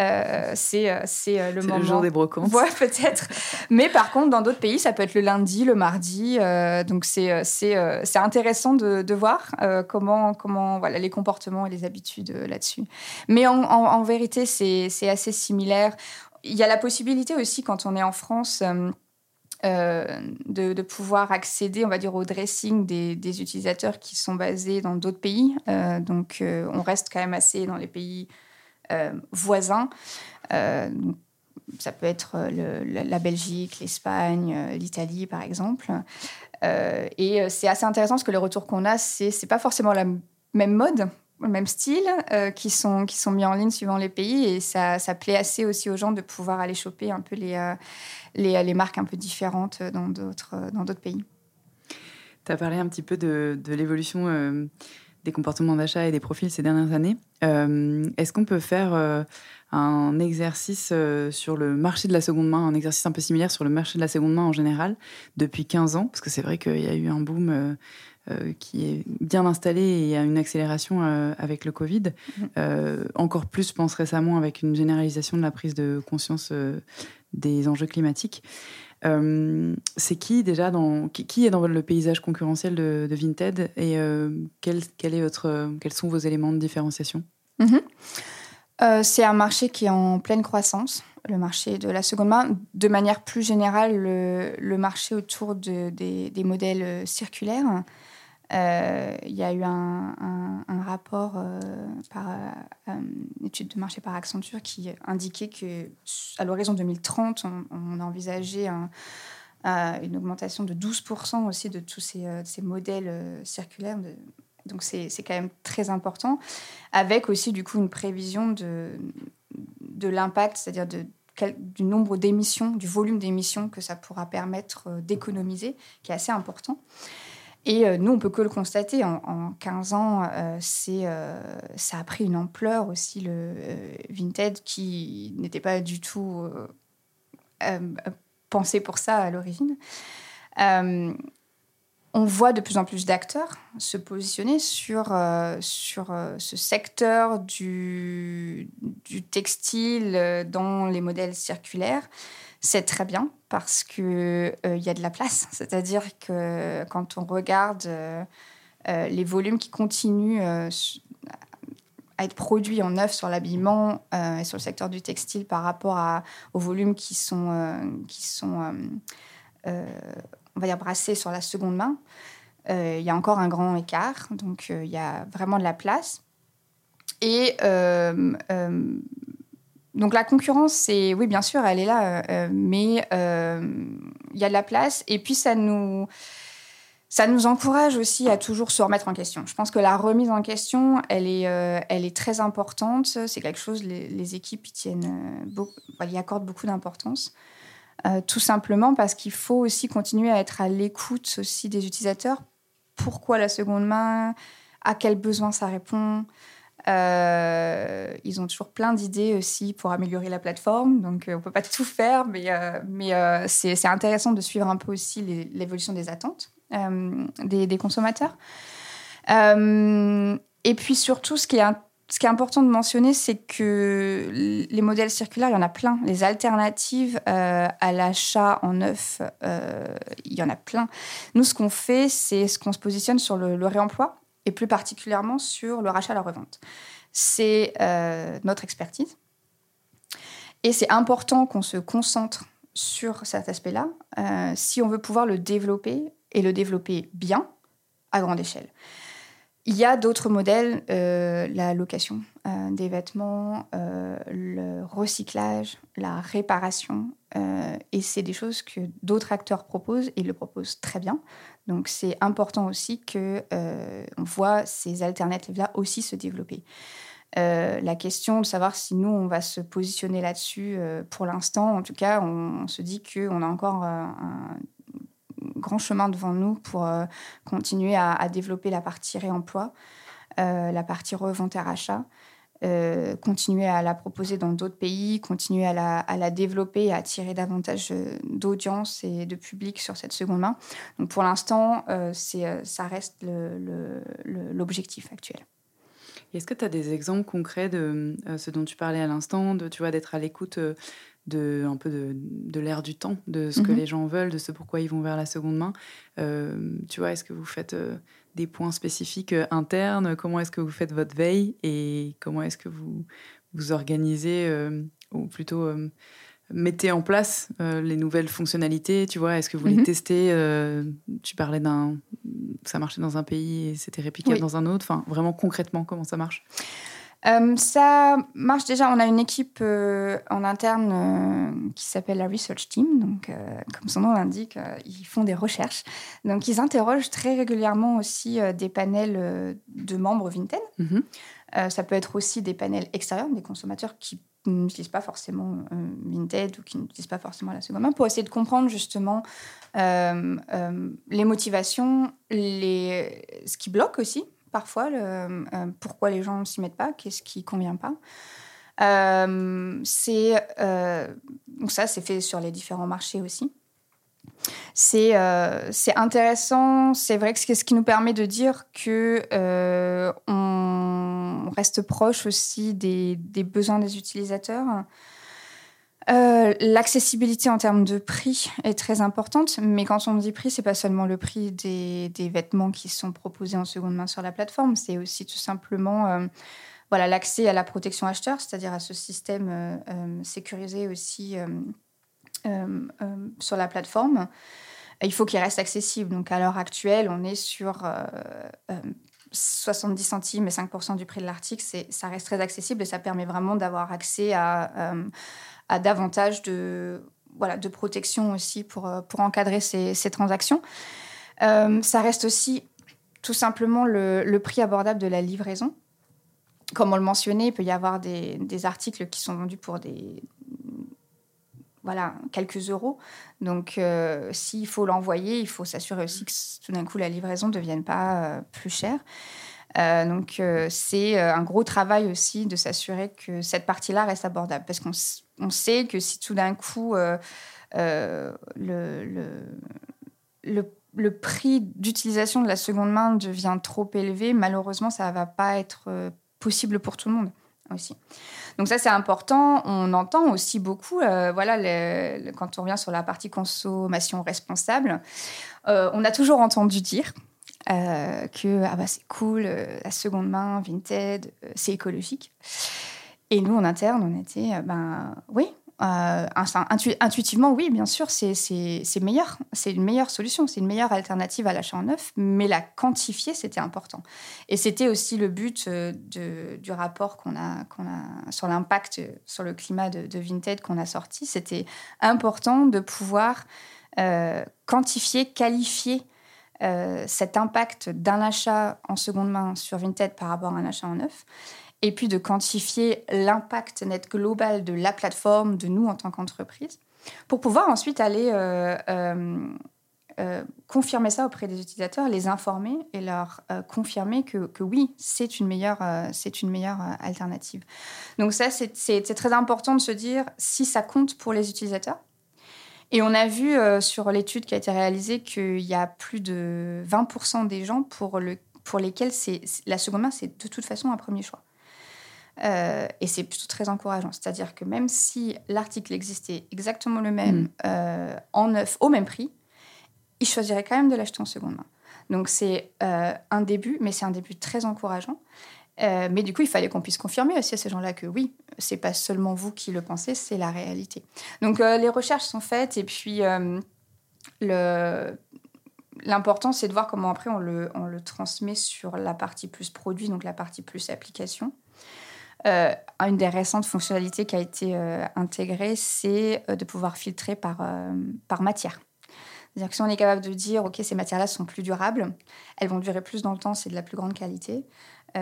euh, c'est euh, euh, le moment. le jour des brocantes. Ouais, peut-être. Mais par contre, dans d'autres pays, ça peut être le lundi, le mardi. donc, c'est c'est intéressant de, de voir comment, comment voilà, les comportements et les habitudes là-dessus. Mais en, en, vérité, c'est assez similaire. Il y a la possibilité aussi, quand on est en France, de, de, pouvoir accéder, on va dire, au dressing des, utilisateurs qui sont basés dans d'autres pays. donc, on reste quand même assez dans les pays euh, voisins. Euh, ça peut être euh, la Belgique, l'Espagne, l'Italie, par exemple. et c'est assez intéressant parce que les retours qu'on a, c'est n'est pas forcément la même mode, le même style, qui, sont, qui sont mis en ligne suivant les pays. Et ça, ça plaît assez aussi aux gens de pouvoir aller choper un peu les, les, les, marques un peu différentes dans d'autres pays. Tu as parlé un petit peu de, de l'évolution des comportements d'achat et des profils ces dernières années. Euh, est-ce qu'on peut faire euh, un exercice euh, sur le marché de la seconde main, un exercice un peu similaire sur le marché de la seconde main en général depuis 15 ans? Parce que c'est vrai qu'il y a eu un boom qui est bien installé et a une accélération avec le Covid. Mm-hmm. encore plus, je pense récemment, avec une généralisation de la prise de conscience des enjeux climatiques. c'est qui déjà dans qui, est dans le paysage concurrentiel de, Vinted et quel, est votre, quels sont vos éléments de différenciation? Mhm. C'est un marché qui est en pleine croissance, le marché de la seconde main. De manière plus générale, le, marché autour de, des, des, modèles circulaires. Euh, il y a eu un, rapport euh, par euh, étude de marché par Accenture qui indiquait que à l'horizon 2030, on, a envisagé une augmentation de 12% aussi de tous ces, modèles circulaires. donc c'est quand même très important, avec aussi du coup une prévision de, de l'impact, c'est-à-dire de, du nombre d'émissions, du volume d'émissions que ça pourra permettre d'économiser, qui est assez important. Et euh, nous, on peut que le constater. En, 15 ans, euh, euh, ça a pris une ampleur aussi, le Vinted, qui n'était pas du tout pensé pour ça à l'origine. on voit de plus en plus d'acteurs se positionner sur, sur ce secteur du, du textile dans les modèles circulaires c'est très bien parce qu'il euh, y a de la place. C'est-à-dire que quand on regarde euh, euh, les volumes qui continuent à être produits en neuf sur l'habillement et sur le secteur du textile par rapport aux volumes qui sont, qui sont on va dire, brassés sur la seconde main, il y a encore un grand écart. Donc, il y a vraiment de la place. Et donc la concurrence, c'est oui, bien sûr, elle est là, euh, mais euh, il y a de la place. Et puis ça nous, ça nous encourage aussi à toujours se remettre en question. Je pense que la remise en question, elle est, euh, elle est très importante. C'est quelque chose, les, les équipes y tiennent, beaucoup, y accordent beaucoup d'importance. tout simplement parce qu'il faut aussi continuer à être à l'écoute aussi des utilisateurs. Pourquoi la seconde main? À quels besoins ça répond? Euh, ils ont toujours plein d'idées aussi pour améliorer la plateforme. Donc, euh, on ne peut pas tout faire, mais, euh, mais c'est intéressant de suivre un peu aussi l'évolution des attentes des, des, consommateurs. et puis surtout, ce qui est, ce qui est important de mentionner, c'est que les modèles circulaires, il y en a plein. Les alternatives à l'achat en neuf, il y en a plein. Nous, ce qu'on fait, c'est ce qu'on se positionne sur le réemploi et plus particulièrement sur le rachat à la revente. C'est euh, notre expertise. Et c'est important qu'on se concentre sur cet aspect-là euh, si on veut pouvoir le développer et le développer bien à grande échelle. Il y a d'autres modèles, euh, la location des vêtements, le recyclage, la réparation, et c'est des choses que d'autres acteurs proposent et le proposent très bien. Donc c'est important aussi que euh, on voit ces alternatives-là aussi se développer. Euh, la question de savoir si nous on va se positionner là-dessus, euh, pour l'instant, en tout cas, on, se dit qu'on a encore un grand chemin devant nous pour continuer à, à, développer la partie réemploi, la partie revente et rachat. Euh, continuer à la proposer dans d'autres pays, continuer à la, à la, développer, à attirer davantage euh, d'audience et de public sur cette seconde main. Donc pour l'instant, euh, c'est, ça reste l'objectif actuel. Est-ce que tu as des exemples concrets de ce dont tu parlais à l'instant, de tu vois d'être à l'écoute de un peu de, de l'air du temps, de ce que mhm. les gens veulent, de ce pourquoi ils vont vers la seconde main? tu vois, est-ce que vous faites des points spécifiques euh, internes Comment est-ce que vous faites votre veille et comment est-ce que vous vous organisez euh, ou plutôt euh, mettez en place les nouvelles fonctionnalités Tu vois, est-ce que vous les mhm. testez Tu parlais d'un ça marchait dans un pays et c'était réplicable dans un autre. Enfin, vraiment concrètement, comment ça marche? Euh, ça marche déjà. On a une équipe euh, en interne euh, qui s'appelle la Research Team. Donc, comme son nom l'indique, ils font des recherches. Donc, ils interrogent très régulièrement aussi des panels de membres Vinted. Mhm. ça peut être aussi des panels extérieurs, des consommateurs qui n'utilisent pas forcément Vinted ou qui n'utilisent pas forcément la seconde main pour essayer de comprendre justement les motivations, les... ce qui bloque aussi parfois, euh, pourquoi les gens ne s'y mettent pas, qu'est-ce qui ne convient pas. Euh, c'est euh, donc ça, c'est fait sur les différents marchés aussi. C'est c'est intéressant. C'est vrai que c'est ce qui nous permet de dire que on reste proche aussi des, des besoins des utilisateurs. L'accessibilité en termes de prix est très importante, mais quand on dit prix, c'est pas seulement le prix des, vêtements qui sont proposés en seconde main sur la plateforme, c'est aussi tout simplement voilà l'accès à la protection acheteur, c'est-à-dire à ce système sécurisé aussi sur la plateforme il faut qu'il reste accessible. Donc à l'heure actuelle, on est sur 70 euh, euh, centimes et 5% du prix de l'article. Ça reste très accessible et ça permet vraiment d'avoir accès à, euh, à davantage de, voilà, de protection aussi pour, pour encadrer ces, ces transactions. ça reste aussi tout simplement le, prix abordable de la livraison. Comme on le mentionnait, il peut y avoir des, articles qui sont vendus pour des, voilà, quelques euros. Donc, euh, s'il faut l'envoyer, il faut s'assurer aussi que tout d'un coup, la livraison ne devienne pas euh, plus chère. Euh, donc, c'est un gros travail aussi de s'assurer que cette partie-là reste abordable. Parce qu'on sait que si tout d'un coup, le, le, le, prix d'utilisation de la seconde main devient trop élevé, malheureusement, ça ne va pas être possible pour tout le monde aussi. Donc ça, c'est important. On entend aussi beaucoup, euh, voilà, quand on revient sur la partie consommation responsable, euh, on a toujours entendu dire euh, que ah bah, c'est cool, la seconde main, Vinted, c'est écologique. Et nous, en interne, on était, ben oui, euh, intuitivement, oui, bien sûr, c'est meilleur. C'est une meilleure solution, c'est une meilleure alternative à l'achat en neuf, mais la quantifier, c'était important. Et c'était aussi le but euh, du rapport qu'on a, qu'on a sur l'impact sur le climat de, Vinted qu'on a sorti. C'était important de pouvoir euh, quantifier, qualifier cet impact d'un achat en seconde main sur Vinted par rapport à un achat en neuf et puis de quantifier l'impact net global de la plateforme, de nous en tant qu'entreprise, pour pouvoir ensuite aller euh, euh, euh, confirmer ça auprès des utilisateurs, les informer et leur confirmer que, que oui, c'est une meilleure, c'est une meilleure alternative. Donc ça, c'est très important de se dire si ça compte pour les utilisateurs. Et on a vu sur l'étude qui a été réalisée qu'il y a plus de 20% des gens pour, le, pour lesquels la seconde main, c'est de toute façon un premier choix. Euh, et c'est plutôt très encourageant. C'est-à-dire que même si l'article existait exactement le même mm. euh, en neuf, au même prix, ils choisiraient quand même de l'acheter en seconde main. Donc c'est euh, un début, mais c'est un début très encourageant. Mais du coup, il fallait qu'on puisse confirmer aussi à ces gens-là que oui, c'est pas seulement vous qui le pensez, c'est la réalité. Donc les recherches sont faites et puis le l'important, c'est de voir comment après on le, transmet sur la partie plus produit, donc la partie plus application. Euh, une des récentes fonctionnalités qui a été euh, intégrée, c'est euh, de pouvoir filtrer par matière. C'est-à-dire que si on est capable de dire, OK, ces matières-là sont plus durables, elles vont durer plus dans le temps, c'est de la plus grande qualité,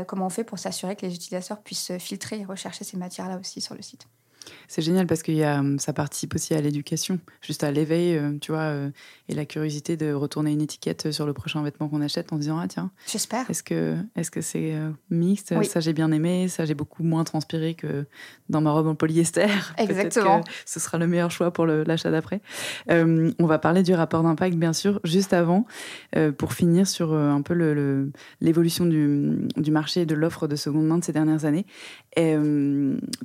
comment on fait pour s'assurer que les utilisateurs puissent filtrer et rechercher ces matières-là aussi sur le site? C'est génial parce que hum, ça participe aussi à l'éducation, juste à l'éveil, euh, tu vois, euh, et la curiosité de retourner une étiquette sur le prochain vêtement qu'on achète en disant ah tiens, j'espère. Est-ce que est-ce que c'est euh, mixte? Ça j'ai bien aimé, ça j'ai beaucoup moins transpiré que dans ma robe en polyester. Exactement. ce sera le meilleur choix pour l'achat d'après. on va parler du rapport d'impact bien sûr juste avant pour finir sur un peu l'évolution du, du marché et de l'offre de seconde main de ces dernières années. Et,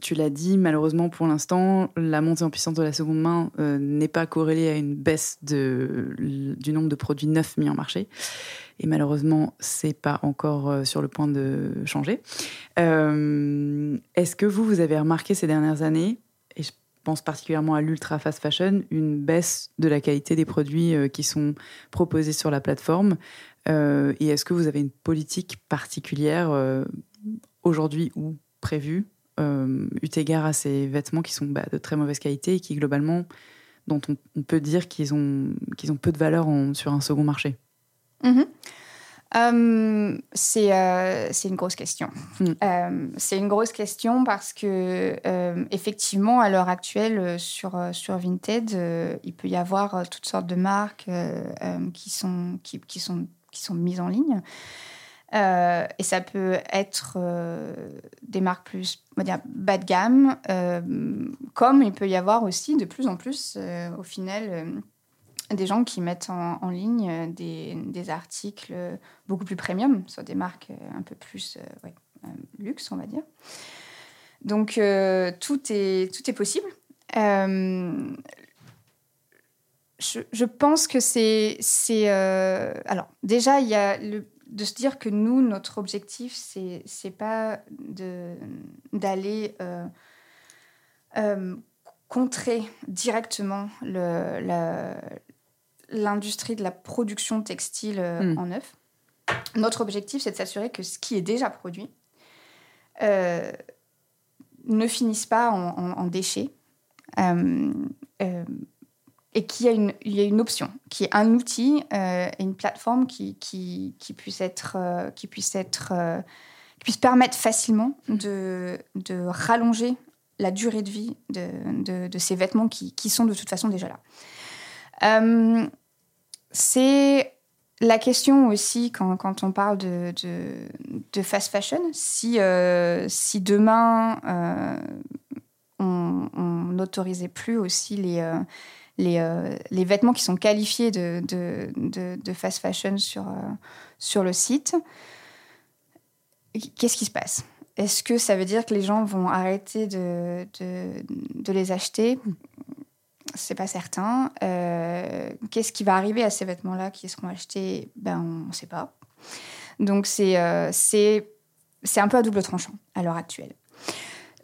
tu l'as dit malheureusement pour l'instant, la montée en puissance de la seconde main euh, n'est pas corrélée à une baisse du nombre de produits neufs mis en marché. Et malheureusement, c'est pas encore euh, sur le point de changer. Euh, est-ce que vous, vous avez remarqué ces dernières années, et je pense particulièrement à l'ultra fast fashion, une baisse de la qualité des produits qui sont proposés sur la plateforme? Et est-ce que vous avez une politique particulière aujourd'hui ou prévue euh, eu égard à ces vêtements qui sont bah, de très mauvaise qualité et qui, globalement, dont on, peut dire qu'ils ont, qu'ils ont peu de valeur sur un second marché mm-hmm. euh, c'est, euh, c'est une grosse question. Mm. c'est une grosse question parce que, effectivement, à l'heure actuelle, sur, sur Vinted, il peut y avoir toutes sortes de marques qui, sont, qui, qui, sont, qui sont mises en ligne. Euh, et ça peut être euh, des marques plus on va dire, bas de gamme, euh, comme il peut y avoir aussi de plus en plus, au final, des gens qui mettent en, ligne des, des, articles beaucoup plus premium, sur des marques un peu plus luxe, on va dire. Donc tout, est, tout est possible. je, je, pense que c'est... alors, déjà, il y a le, de se dire que nous, notre objectif, c'est c'est pas d'aller euh, euh, contrer directement l'industrie de la production textile euh, hmm. en neuf. Notre objectif, c'est de s'assurer que ce qui est déjà produit ne finisse pas en, en déchets et qu'il y, a une, y a une option, qui est un outil euh, et une plateforme qui, qui, qui puisse être, euh, qui puisse être, euh, qui puisse permettre facilement de, de rallonger la durée de vie de, de, ces vêtements qui, qui, sont de toute façon déjà là. c'est la question aussi quand, quand on parle de, de, fast fashion, si, si demain on n'autorisait plus aussi les les, euh, les, vêtements qui sont qualifiés de, fast fashion sur, euh, sur le site. Qu'est-ce qui se passe? Est-ce que ça veut dire que les gens vont arrêter de, de les acheter? C'est pas certain. Euh, qu'est-ce qui va arriver à ces vêtements-là? Qui seront achetés Ben, on ne sait pas. Donc, c'est un peu à double tranchant à l'heure actuelle.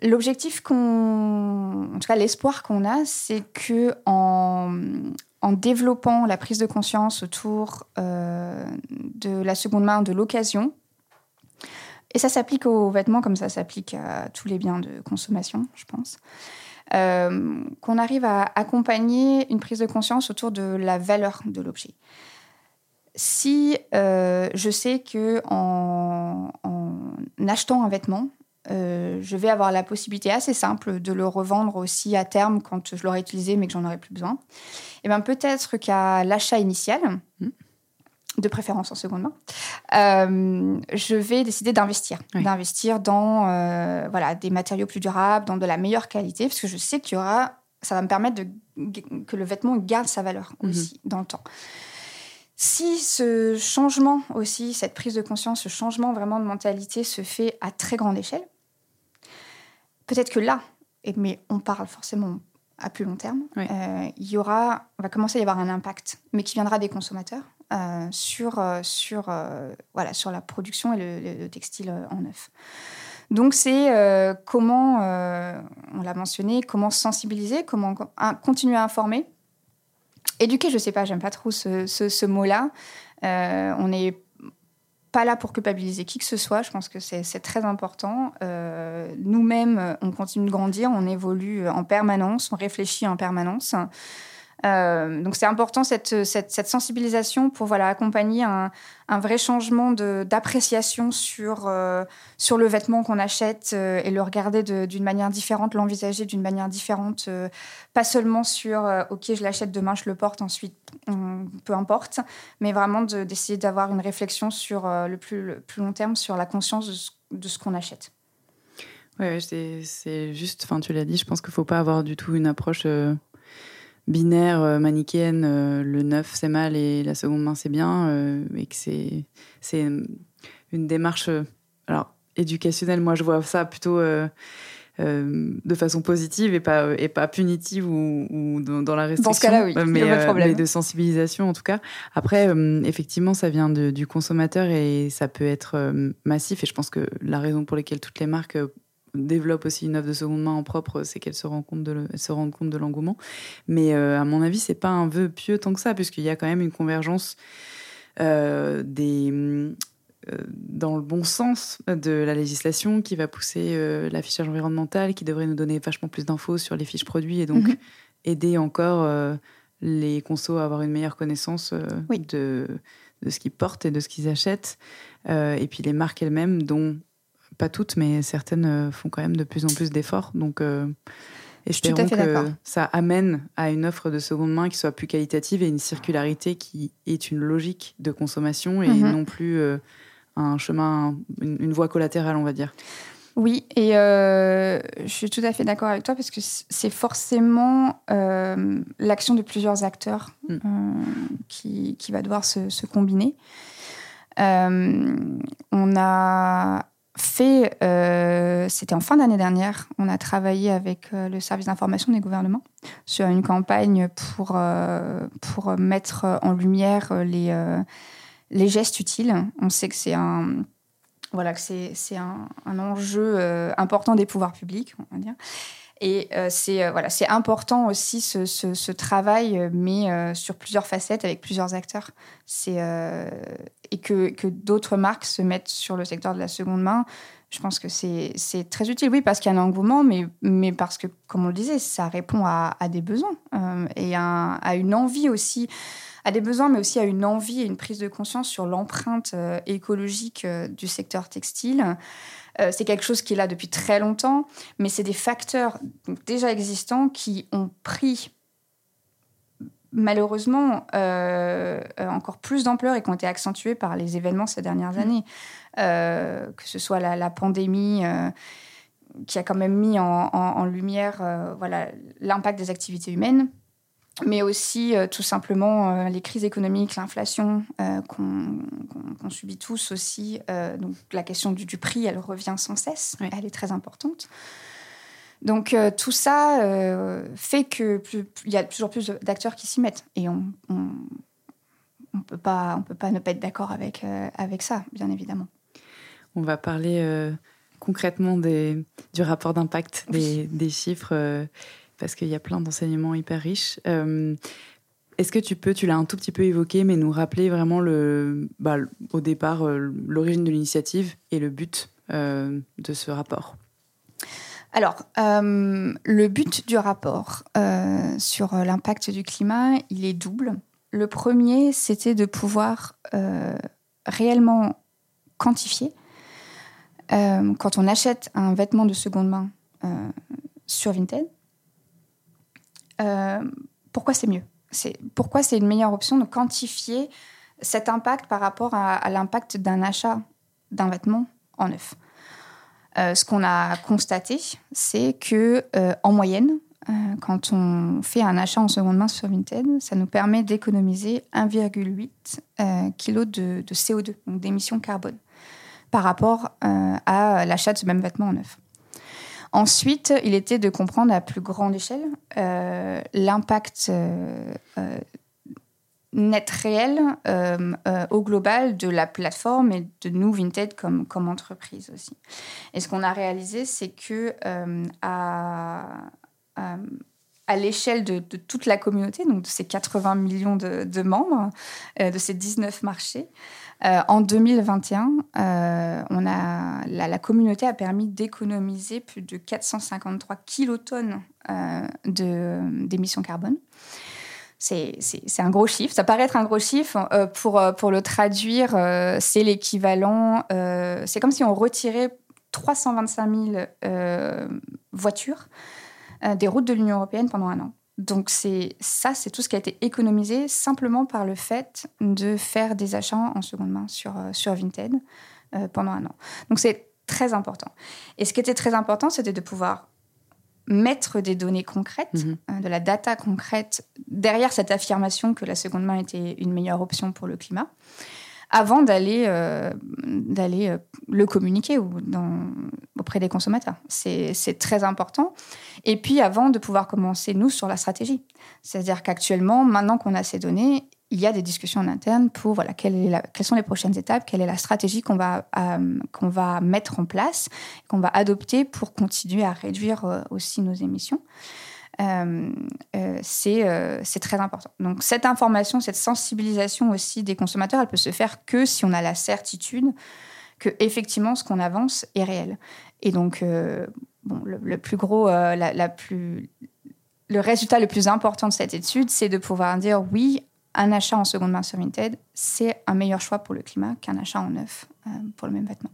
L'objectif qu'on, en tout cas l'espoir qu'on a, c'est que en, développant la prise de conscience autour euh, de la seconde main, de l'occasion, et ça s'applique aux vêtements comme ça s'applique à tous les biens de consommation, je pense, euh, qu'on arrive à accompagner une prise de conscience autour de la valeur de l'objet. Si euh, je sais que en, achetant un vêtement, euh, je vais avoir la possibilité assez simple de le revendre aussi à terme quand je l'aurai utilisé mais que j'en aurai plus besoin. Et eh bien peut-être qu'à l'achat initial, hmm. de préférence en seconde main, euh, je vais décider d'investir, d'investir dans euh, voilà des matériaux plus durables, dans de la meilleure qualité, parce que je sais qu'il y aura, ça va me permettre de, que le vêtement garde sa valeur mhm. aussi dans le temps. Si ce changement aussi, cette prise de conscience, ce changement vraiment de mentalité se fait à très grande échelle, peut-être que là, mais on parle forcément à plus long terme, euh, il y aura, on va commencer à y avoir un impact, mais qui viendra des consommateurs euh, sur, euh, sur, voilà, sur la production et le, textile en neuf. Donc c'est comment, on l'a mentionné, comment sensibiliser, comment continuer à informer. Éduquer, je ne sais pas, j'aime pas trop ce, ce, ce mot-là. on est pas là pour culpabiliser qui que ce soit. Je pense que c'est très important. Euh, nous-mêmes, on continue de grandir, on évolue en permanence, on réfléchit en permanence. Euh, donc c'est important cette, cette, sensibilisation pour voilà, accompagner un, un vrai changement d'appréciation sur, euh, sur le vêtement qu'on achète euh, et le regarder d'une manière différente, l'envisager d'une manière différente, pas seulement sur ok je l'achète demain, je le porte ensuite, peu importe, mais vraiment d'essayer d'avoir une réflexion sur le, plus, le plus long terme sur la conscience de ce, qu'on achète. Oui, c'est juste, enfin tu l'as dit, je pense qu'il ne faut pas avoir du tout une approche binaire, euh, manichéenne, euh, le neuf c'est mal et la seconde main c'est bien, euh, et que c'est c'est une démarche alors éducationnelle. Moi, je vois ça plutôt de façon positive et pas et pas punitive ou, ou dans, la restriction. Dans ce cas-là, oui, mais, mais, de sensibilisation en tout cas. Après, effectivement, ça vient de, du consommateur et ça peut être massif. Et je pense que la raison pour laquelle toutes les marques développe aussi une œuvre de seconde main en propre, c'est qu'elle se rend compte de se rend compte de l'engouement. Mais euh, à mon avis, c'est pas un vœu pieux tant que ça, puisqu'il y a quand même une convergence euh, des euh, dans le bon sens de la législation qui va pousser l'affichage environnemental, qui devrait nous donner vachement plus d'infos sur les fiches produits et donc mhm. aider encore les consos à avoir une meilleure connaissance de, de ce qu'ils portent et de ce qu'ils achètent. et puis les marques elles-mêmes, dont pas toutes, mais certaines euh, font quand même de plus en plus d'efforts. Donc, euh, espérons que ça amène à une offre de seconde main qui soit plus qualitative et une circularité qui est une logique de consommation et mhm. non plus euh, un chemin, une, voie collatérale, on va dire. Oui, et je suis tout à fait d'accord avec toi parce que c'est forcément l'action de plusieurs acteurs mm. qui, qui, va devoir se, se combiner. on a fait, c'était en fin d'année dernière, on a travaillé avec le service d'information des gouvernements sur une campagne pour, pour mettre en lumière les, les gestes utiles. On sait que c'est un voilà, un, un, enjeu important des pouvoirs publics, on va dire. Et euh, c'est euh, voilà, c'est important aussi ce, travail, euh, mais sur plusieurs facettes avec plusieurs acteurs. C'est et que d'autres marques se mettent sur le secteur de la seconde main. Je pense que c'est très utile, oui, parce qu'il y a un engouement, mais, mais parce que, comme on le disait, ça répond à, à des besoins et à, à, une envie aussi, à des besoins, mais aussi à une envie et une prise de conscience sur l'empreinte écologique du secteur textile. Euh, c'est quelque chose qui est là depuis très longtemps, mais c'est des facteurs déjà existants qui ont pris malheureusement euh, encore plus d'ampleur et qui ont été accentués par les événements ces dernières mmh. années, euh, que ce soit la, pandémie qui a quand même mis en lumière voilà l'impact des activités humaines, mais aussi euh, tout simplement euh, les crises économiques, l'inflation euh, qu'on subit tous aussi. donc la question du, prix, elle revient sans cesse, elle est très importante. Donc tout ça fait que il y a toujours plus d'acteurs qui s'y mettent et on, on peut pas on peut pas ne pas être d'accord avec avec ça, bien évidemment. On va parler concrètement des, du rapport d'impact, des, des, chiffres parce qu'il y a plein d'enseignements hyper riches. Euh, est-ce que tu peux, tu l'as un tout petit peu évoqué, mais nous rappeler vraiment le, bah, au départ euh, l'origine de l'initiative et le but euh, de ce rapport? Alors, le but du rapport sur l'impact du climat, il est double. Le premier, c'était de pouvoir réellement quantifier quand on achète un vêtement de seconde main sur Vinted, euh, pourquoi c'est mieux? C'est, Pourquoi c'est une meilleure option de quantifier cet impact par rapport à, l'impact d'un achat d'un vêtement en neuf? Euh, Ce qu'on a constaté, c'est que euh, en moyenne, quand on fait un achat en seconde main sur Vinted, ça nous permet d'économiser 1,8 kg de, de, CO2, donc d'émissions carbone, par rapport à l'achat de ce même vêtement en neuf. Ensuite, il était de comprendre à plus grande échelle euh, l'impact euh, euh, net réel au global de la plateforme et de nous, Vinted, comme, comme entreprise aussi. Et ce qu'on a réalisé, c'est que à, l'échelle de, toute la communauté, donc de ces 80 millions de membres, de ces 19 marchés, euh, en 2021, euh, on a, la, communauté a permis d'économiser plus de 453 kilotonnes euh, d'émissions carbone. C'est un gros chiffre. Ça paraît être un gros chiffre. pour, pour le traduire, c'est l'équivalent. c'est comme si on retirait 325 000 voitures des routes de l'Union européenne pendant un an. Donc c'est ça, c'est tout ce qui a été économisé simplement par le fait de faire des achats en seconde main sur, euh, sur Vinted euh, pendant un an. Donc c'est très important. Et ce qui était très important, c'était de pouvoir mettre des données concrètes, mhm. euh, de la data concrète derrière cette affirmation que la seconde main était une meilleure option pour le climat avant d'aller euh, d'aller euh, le communiquer ou auprès des consommateurs. C'est très important. Et puis avant de pouvoir commencer, nous, sur la stratégie. C'est-à-dire qu'actuellement, maintenant qu'on a ces données, il y a des discussions en interne pour voilà, quelles sont les prochaines étapes, quelle est la stratégie qu'on va, euh, qu'on va mettre en place, qu'on va adopter pour continuer à réduire aussi nos émissions. Euh, euh, euh, c'est très important. Donc cette information, cette sensibilisation aussi des consommateurs, elle peut se faire que si on a la certitude que effectivement ce qu'on avance est réel. Et donc le, plus gros, la, plus, le résultat le plus important de cette étude, c'est de pouvoir dire oui, un achat en seconde main sur Vinted, c'est un meilleur choix pour le climat qu'un achat en neuf pour le même vêtement.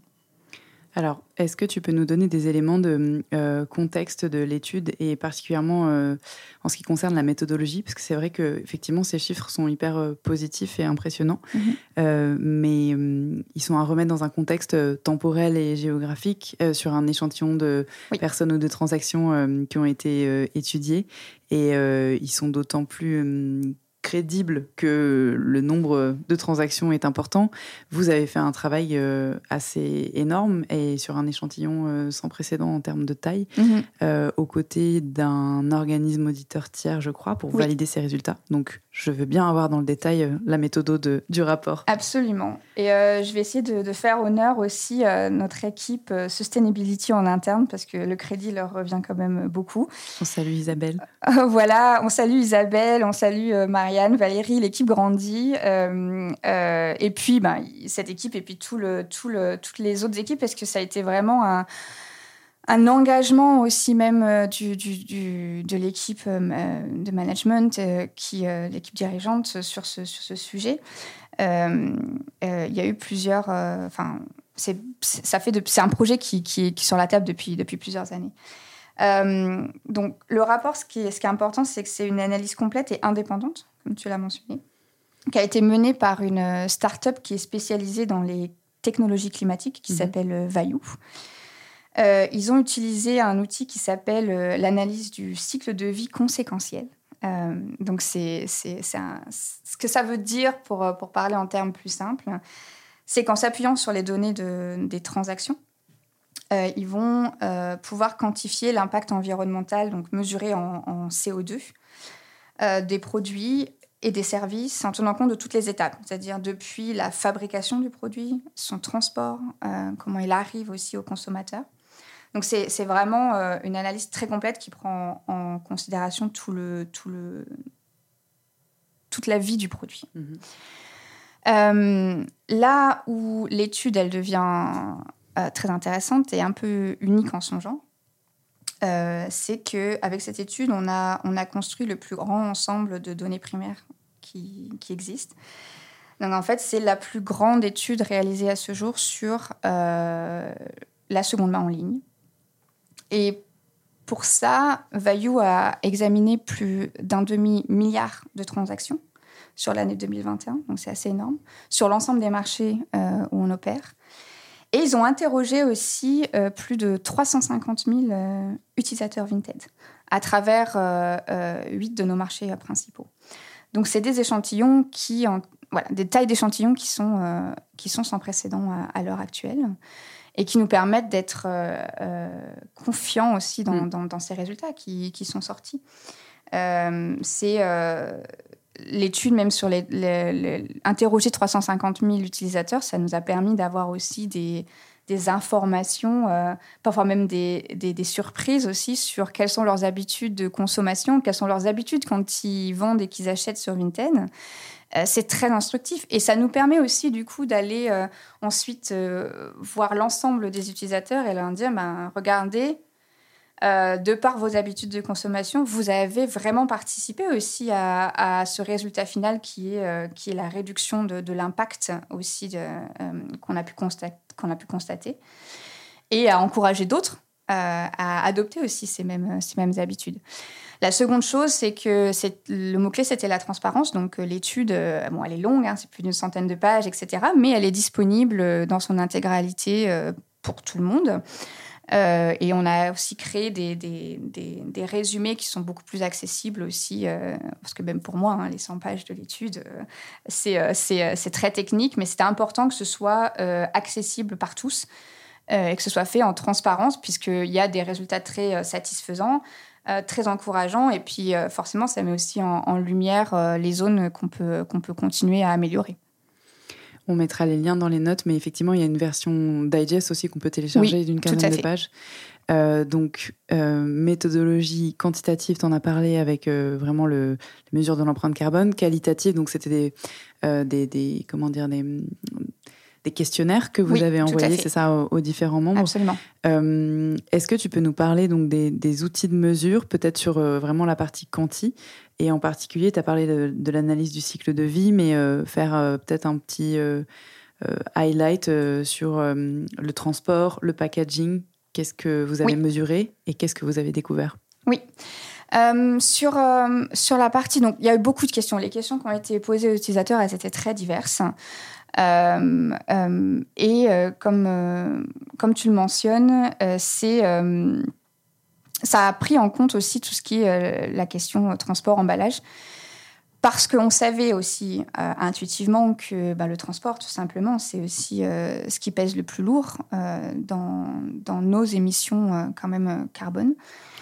Alors, est-ce que tu peux nous donner des éléments de euh, contexte de l'étude et particulièrement euh, en ce qui concerne la méthodologie? Parce que c'est vrai que effectivement ces chiffres sont hyper euh, positifs et impressionnants, mhm. mais ils sont à remettre dans un contexte temporel et géographique sur un échantillon de personnes ou de transactions qui ont été étudiées. Et ils sont d'autant plus crédible que le nombre de transactions est important, vous avez fait un travail euh, assez énorme et sur un échantillon euh, sans précédent en termes de taille, Mhm. euh, aux côtés d'un organisme auditeur tiers, je crois, pour Oui. valider ces résultats. Donc, je veux bien avoir dans le détail euh, la méthode de, du rapport. Absolument. Et euh, je vais essayer de, de faire honneur aussi à notre équipe euh, Sustainability en interne, parce que le crédit leur revient quand même beaucoup. On salue Isabelle. Euh, voilà, on salue Isabelle, on salue euh, Marianne, Valérie, l'équipe grandit. euh, euh, et puis, ben, cette équipe et puis tout le, tout le, toutes les autres équipes, parce que ça a été vraiment un, un engagement aussi même euh, du, du- du- de l'équipe euh, de management, euh, qui, l'équipe dirigeante sur ce, sur ce sujet. Il y a eu plusieurs... Enfin, c'est, ça fait c'est un projet qui, qui, est- qui est sur la table depuis, depuis plusieurs années. Euh, donc, le rapport, ce qui est, ce qui est important, c'est que c'est une analyse complète et indépendante, comme tu l'as mentionné, qui a été menée par une start-up qui est spécialisée dans les technologies climatiques, qui Mhm. s'appelle Vayu. Euh, ils ont utilisé un outil qui s'appelle euh, l'analyse du cycle de vie conséquentiel. Euh, donc, c'est, ce que ça veut dire, pour, parler en termes plus simples, c'est qu'en s'appuyant sur les données de- des transactions, ils vont pouvoir quantifier l'impact environnemental, donc mesuré en, en CO2, euh, des produits et des services en tenant compte de toutes les étapes, c'est-à-dire depuis la fabrication du produit, son transport, comment il arrive aussi au consommateur. Donc c'est vraiment euh, une analyse très complète qui prend en considération tout le, tout le, toute la vie du produit. Mhm. Euh, là où l'étude, elle devient euh, très intéressante et un peu unique en son genre, c'est qu'avec cette étude, on a, on a construit le plus grand ensemble de données primaires qui, qui existent. Donc en fait, c'est la plus grande étude réalisée à ce jour sur la seconde main en ligne. Et pour ça, Vayu a examiné plus d'un demi-milliard de transactions sur l'année 2021, donc c'est assez énorme, sur l'ensemble des marchés euh, où on opère. Et ils ont interrogé aussi euh, plus de 350 000 euh, utilisateurs Vinted à travers huit de nos marchés principaux. Donc c'est des échantillons qui, voilà, des tailles d'échantillons qui sont qui sont sans précédent à l'heure actuelle et qui nous permettent d'être euh, euh, confiants aussi dans, Mm. dans- dans ces résultats qui, qui sont sortis. Euh, c'est l'étude même sur les, les- les- interroger 350 000 utilisateurs, ça nous a permis d'avoir aussi des, des informations, euh, parfois même des, des- des surprises aussi sur quelles sont leurs habitudes de consommation, quelles sont leurs habitudes quand ils vendent et qu'ils achètent sur Vinted. Euh, c'est très instructif et ça nous permet aussi du coup d'aller euh, ensuite euh, voir l'ensemble des utilisateurs et leur dire ben, regardez, de par vos habitudes de consommation, vous avez vraiment participé aussi à, ce résultat final qui est, qui est la réduction de, l'impact aussi qu'on a, a pu constater et à encourager d'autres à adopter aussi ces mêmes, ces mêmes habitudes. La seconde chose, c'est que le mot-clé, c'était la transparence. Donc, euh, l'étude, euh, bon, elle est longue, hein, c'est plus d'une centaine de pages, etc. Mais elle est disponible euh, dans son intégralité pour tout le monde. Et on a aussi créé des, résumés qui sont beaucoup plus accessibles aussi, parce que même pour moi, hein, les 100 pages de l'étude, c'est très technique, mais c'était important que ce soit accessible par tous et que ce soit fait en transparence, puisqu'il y a des résultats très satisfaisants, euh, très encourageants, et puis euh, forcément, ça met aussi en, en lumière euh, les zones qu'on peut, qu'on peut continuer à améliorer. On mettra les liens dans les notes, mais effectivement, il y a une version digest aussi qu'on peut télécharger Oui, d'une quinzaine de pages. Euh, donc, euh, méthodologie quantitative, tu en as parlé avec euh, vraiment le, les mesures de l'empreinte carbone. Qualitative, donc c'était des, des, des- comment dire, des, des questionnaires que vous Oui, avez envoyés, c'est ça, aux, aux différents membres. Absolument. Euh, Est-ce que tu peux nous parler donc des, des outils de mesure, peut-être sur euh, vraiment la partie quanti? Et en particulier, tu as parlé de, de l'analyse du cycle de vie, mais euh, faire peut-être un petit highlight sur le transport, le packaging. Qu'est-ce que vous avez Oui. mesuré et qu'est-ce que vous avez découvert? Oui. Euh, sur, euh, sur la partie, donc il y a eu beaucoup de questions. Les questions qui ont été posées aux utilisateurs, elles étaient très diverses. Euh, euh, et euh, comme, comme tu le mentionnes, c'est, ça a pris en compte aussi tout ce qui est la question euh, transport, emballage. parce qu'on savait aussi intuitivement que bah, le transport, tout simplement, c'est aussi ce qui pèse le plus lourd dans, dans, nos émissions quand même carbone.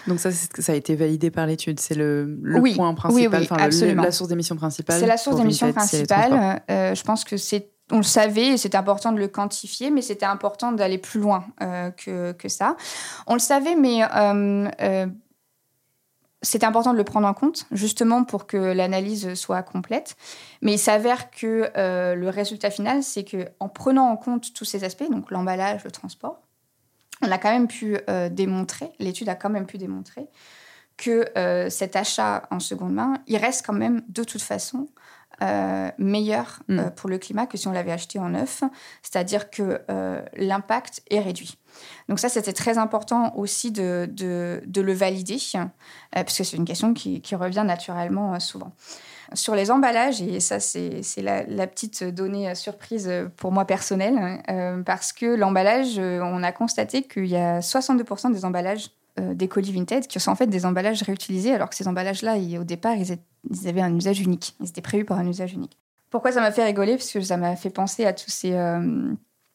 Donc ça, ça a été validé par l'étude, c'est le, le point principal, oui, absolument. la source d'émission principale. C'est la source d'émission principale. je pense que c'est on le savait et c'était important de le quantifier, mais c'était important d'aller plus loin que, que, ça. On le savait, mais c'est important de le prendre en compte, justement pour que l'analyse soit complète. Mais il s'avère que euh, le résultat final, c'est que en prenant en compte tous ces aspects, donc l'emballage, le transport, on a quand même pu euh, démontrer, l'étude a quand même pu démontrer que euh, cet achat en seconde main, il reste quand même de toute façon meilleur mm. pour le climat que si on l'avait acheté en neuf, c'est-à-dire que l'impact est réduit. Donc ça, c'était très important aussi de, de, le valider, euh, parce que c'est une question qui, qui revient naturellement euh, souvent. Sur les emballages, et ça c'est la, la, petite donnée euh, surprise pour moi personnelle, parce que l'emballage, on a constaté qu'il y a 62% des emballages des colis Vinted qui sont en fait des emballages réutilisés, alors que ces emballages-là, au départ, ils, avaient un usage unique. Ils étaient prévus pour un usage unique. Pourquoi ça m'a fait rigoler? Parce que ça m'a fait penser à tous ces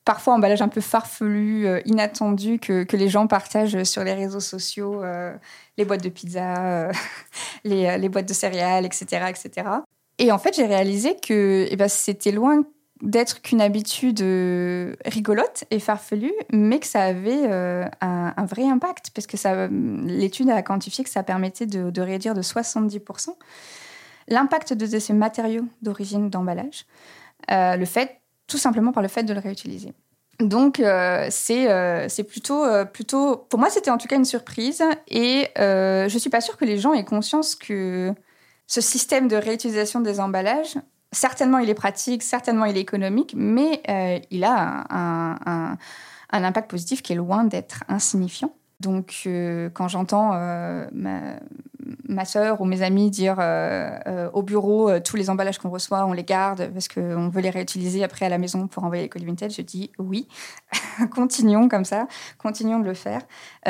parfois emballage un peu farfelu, euh, inattendu que, les gens partagent sur les réseaux sociaux, euh, les boîtes de pizza, euh, les, les, boîtes de céréales, etc. etc. Et en fait, j'ai réalisé que eh ben, c'était loin d'être qu'une habitude rigolote et farfelue, mais que ça avait un, un, vrai impact, parce que l'étude a quantifié que ça permettait de, de réduire de 70% l'impact de ces matériaux d'origine d'emballage. tout simplement par le fait de le réutiliser. Donc euh, euh, c'est plutôt euh, plutôt pour moi c'était en tout cas une surprise et je suis pas sûre que les gens aient conscience que ce système de réutilisation des emballages certainement il est pratique certainement il est économique mais il a un, un, impact positif qui est loin d'être insignifiant donc, euh, quand j'entends euh, ma, ma sœur ou mes amis dire euh, au bureau tous les emballages qu'on reçoit, on les garde parce qu'on veut les réutiliser après à la maison pour envoyer les colis vintage, je dis oui, continuons comme ça, continuons de le faire.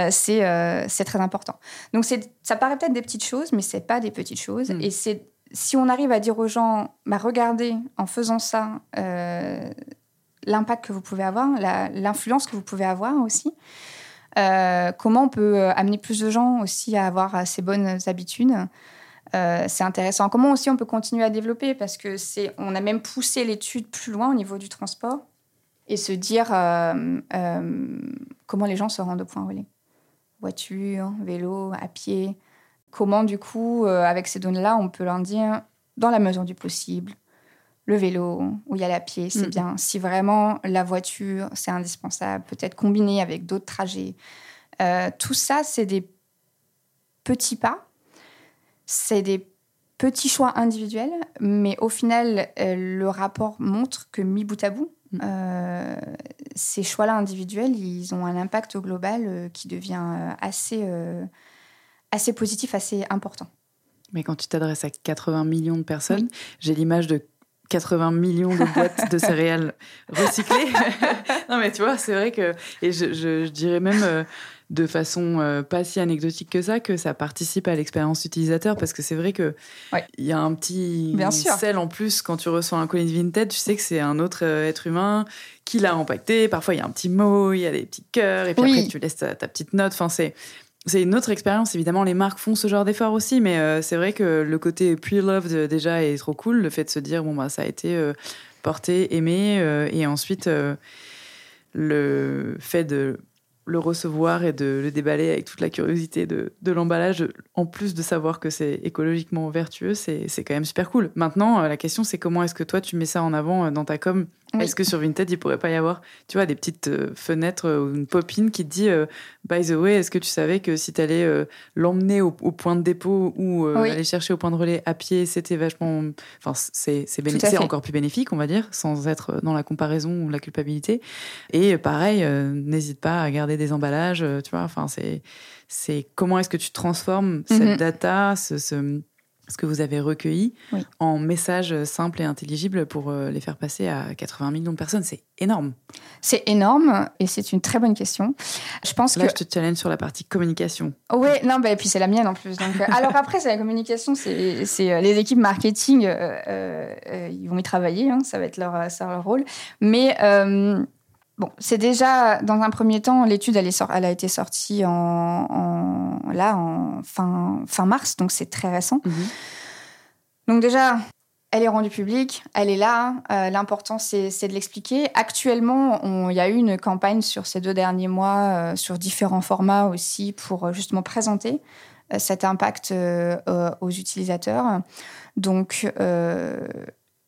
c'est très important. Donc, ça paraît peut-être des petites choses, mais c'est pas des petites choses. Mm. Et c'est si on arrive à dire aux gens, bah, regardez, en faisant ça, l'impact que vous pouvez avoir, l'influence que vous pouvez avoir aussi. Euh, comment on peut euh, amener plus de gens aussi à avoir euh, ces bonnes habitudes c'est intéressant. Comment aussi on peut continuer à développer parce que c'est, on a même poussé l'étude plus loin au niveau du transport et se dire comment les gens se rendent au point relais. Voiture, vélo, à pied. Comment du coup, avec ces données-là, on peut leur dire, dans la mesure du possible, le vélo ou y aller à pied, c'est mm. bien. Si vraiment la voiture, c'est indispensable, peut-être combiné avec d'autres trajets. Euh, tout ça, c'est des petits pas, c'est des petits choix individuels, mais au final, euh, le rapport montre que mis bout à bout, mm. euh, ces choix-là individuels, ils ont un impact global qui devient assez, assez positif, assez important. Mais quand tu t'adresses à 80 millions de personnes, j'ai l'image de 80 millions de boîtes de céréales recyclées. non, mais tu vois, c'est vrai que. Et je, je, dirais même euh, de façon euh, pas si anecdotique que ça, que ça participe à l'expérience utilisateur parce que c'est vrai que il y a un petit Bien sel en plus quand tu reçois un colis vintage, tu sais que c'est un autre euh, être humain qui l'a empaqueté. Parfois, il y a un petit mot, il y a des petits cœurs, et puis après, tu laisses ta, ta petite note. Enfin, c'est c'est une autre expérience. Évidemment, les marques font ce genre d'effort aussi, mais euh, c'est vrai que le côté pre-loved déjà est trop cool. Le fait de se dire, bon, bah, ça a été euh, porté, aimé, euh, et ensuite le fait de le recevoir et de le déballer avec toute la curiosité de, de l'emballage, en plus de savoir que c'est écologiquement vertueux, c'est quand même super cool. Maintenant, la question, c'est comment est-ce que toi, tu mets ça en avant dans ta com? Est-ce que sur Vinted, il pourrait pas y avoir, tu vois, des petites euh, fenêtres euh, ou une popine qui te dit, euh, by the way, est-ce que tu savais que si tu allais l'emmener au, point de dépôt ou aller chercher au point de relais à pied, c'était vachement, enfin, c'est c'est encore plus bénéfique, on va dire, sans être dans la comparaison ou la culpabilité. Et pareil, n'hésite pas à garder des emballages, tu vois, enfin, c'est c'est comment est-ce que tu transformes cette mhm. data, ce ce que vous avez recueilli Oui. en messages simples et intelligibles pour euh, les faire passer à 80 millions de personnes. C'est énorme. C'est énorme et c'est une très bonne question. Je pense Là, que je te challenge sur la partie communication. Oui, non, bah, et puis c'est la mienne en plus. Donc, euh, alors après, c'est la communication, c'est euh, les équipes marketing, euh, euh, euh, ils vont y travailler, hein, ça va être leur, ça leur rôle. Mais euh, bon, c'est déjà, dans un premier temps, l'étude, elle, est sor- elle a été sortie en, en- là, en fin, fin mars, donc c'est très récent. Donc déjà, elle est rendue publique, elle est là. euh, L'important, c'est de l'expliquer. Actuellement, il y a eu une campagne sur ces deux derniers mois, euh, sur différents formats aussi, pour euh, justement présenter cet impact euh, aux utilisateurs. Donc,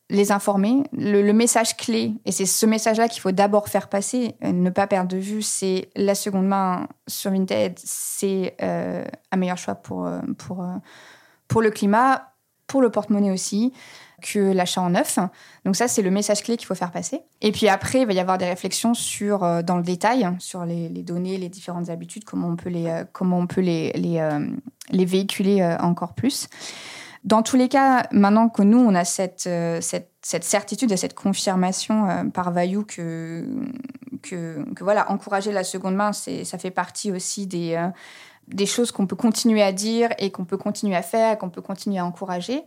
les informer. Le, message clé, et c'est ce message-là qu'il faut d'abord faire passer, euh, ne pas perdre de vue, c'est la seconde main sur Vinted, c'est euh, un meilleur choix pour, euh, pour, pour le climat, pour le porte-monnaie aussi que l'achat en neuf. Donc ça, c'est le message clé qu'il faut faire passer. Et puis après, il va y avoir des réflexions sur, dans le détail, sur les, données, les différentes habitudes, comment on peut les, comment on peut les, les, véhiculer encore plus. Dans tous les cas, maintenant que nous, on a cette, euh, cette, cette certitude et cette confirmation euh, par Vaillou que, que, que, voilà, encourager la seconde main, ça fait partie aussi des, euh, des choses qu'on peut continuer à dire et qu'on peut continuer à faire, qu'on peut continuer à encourager.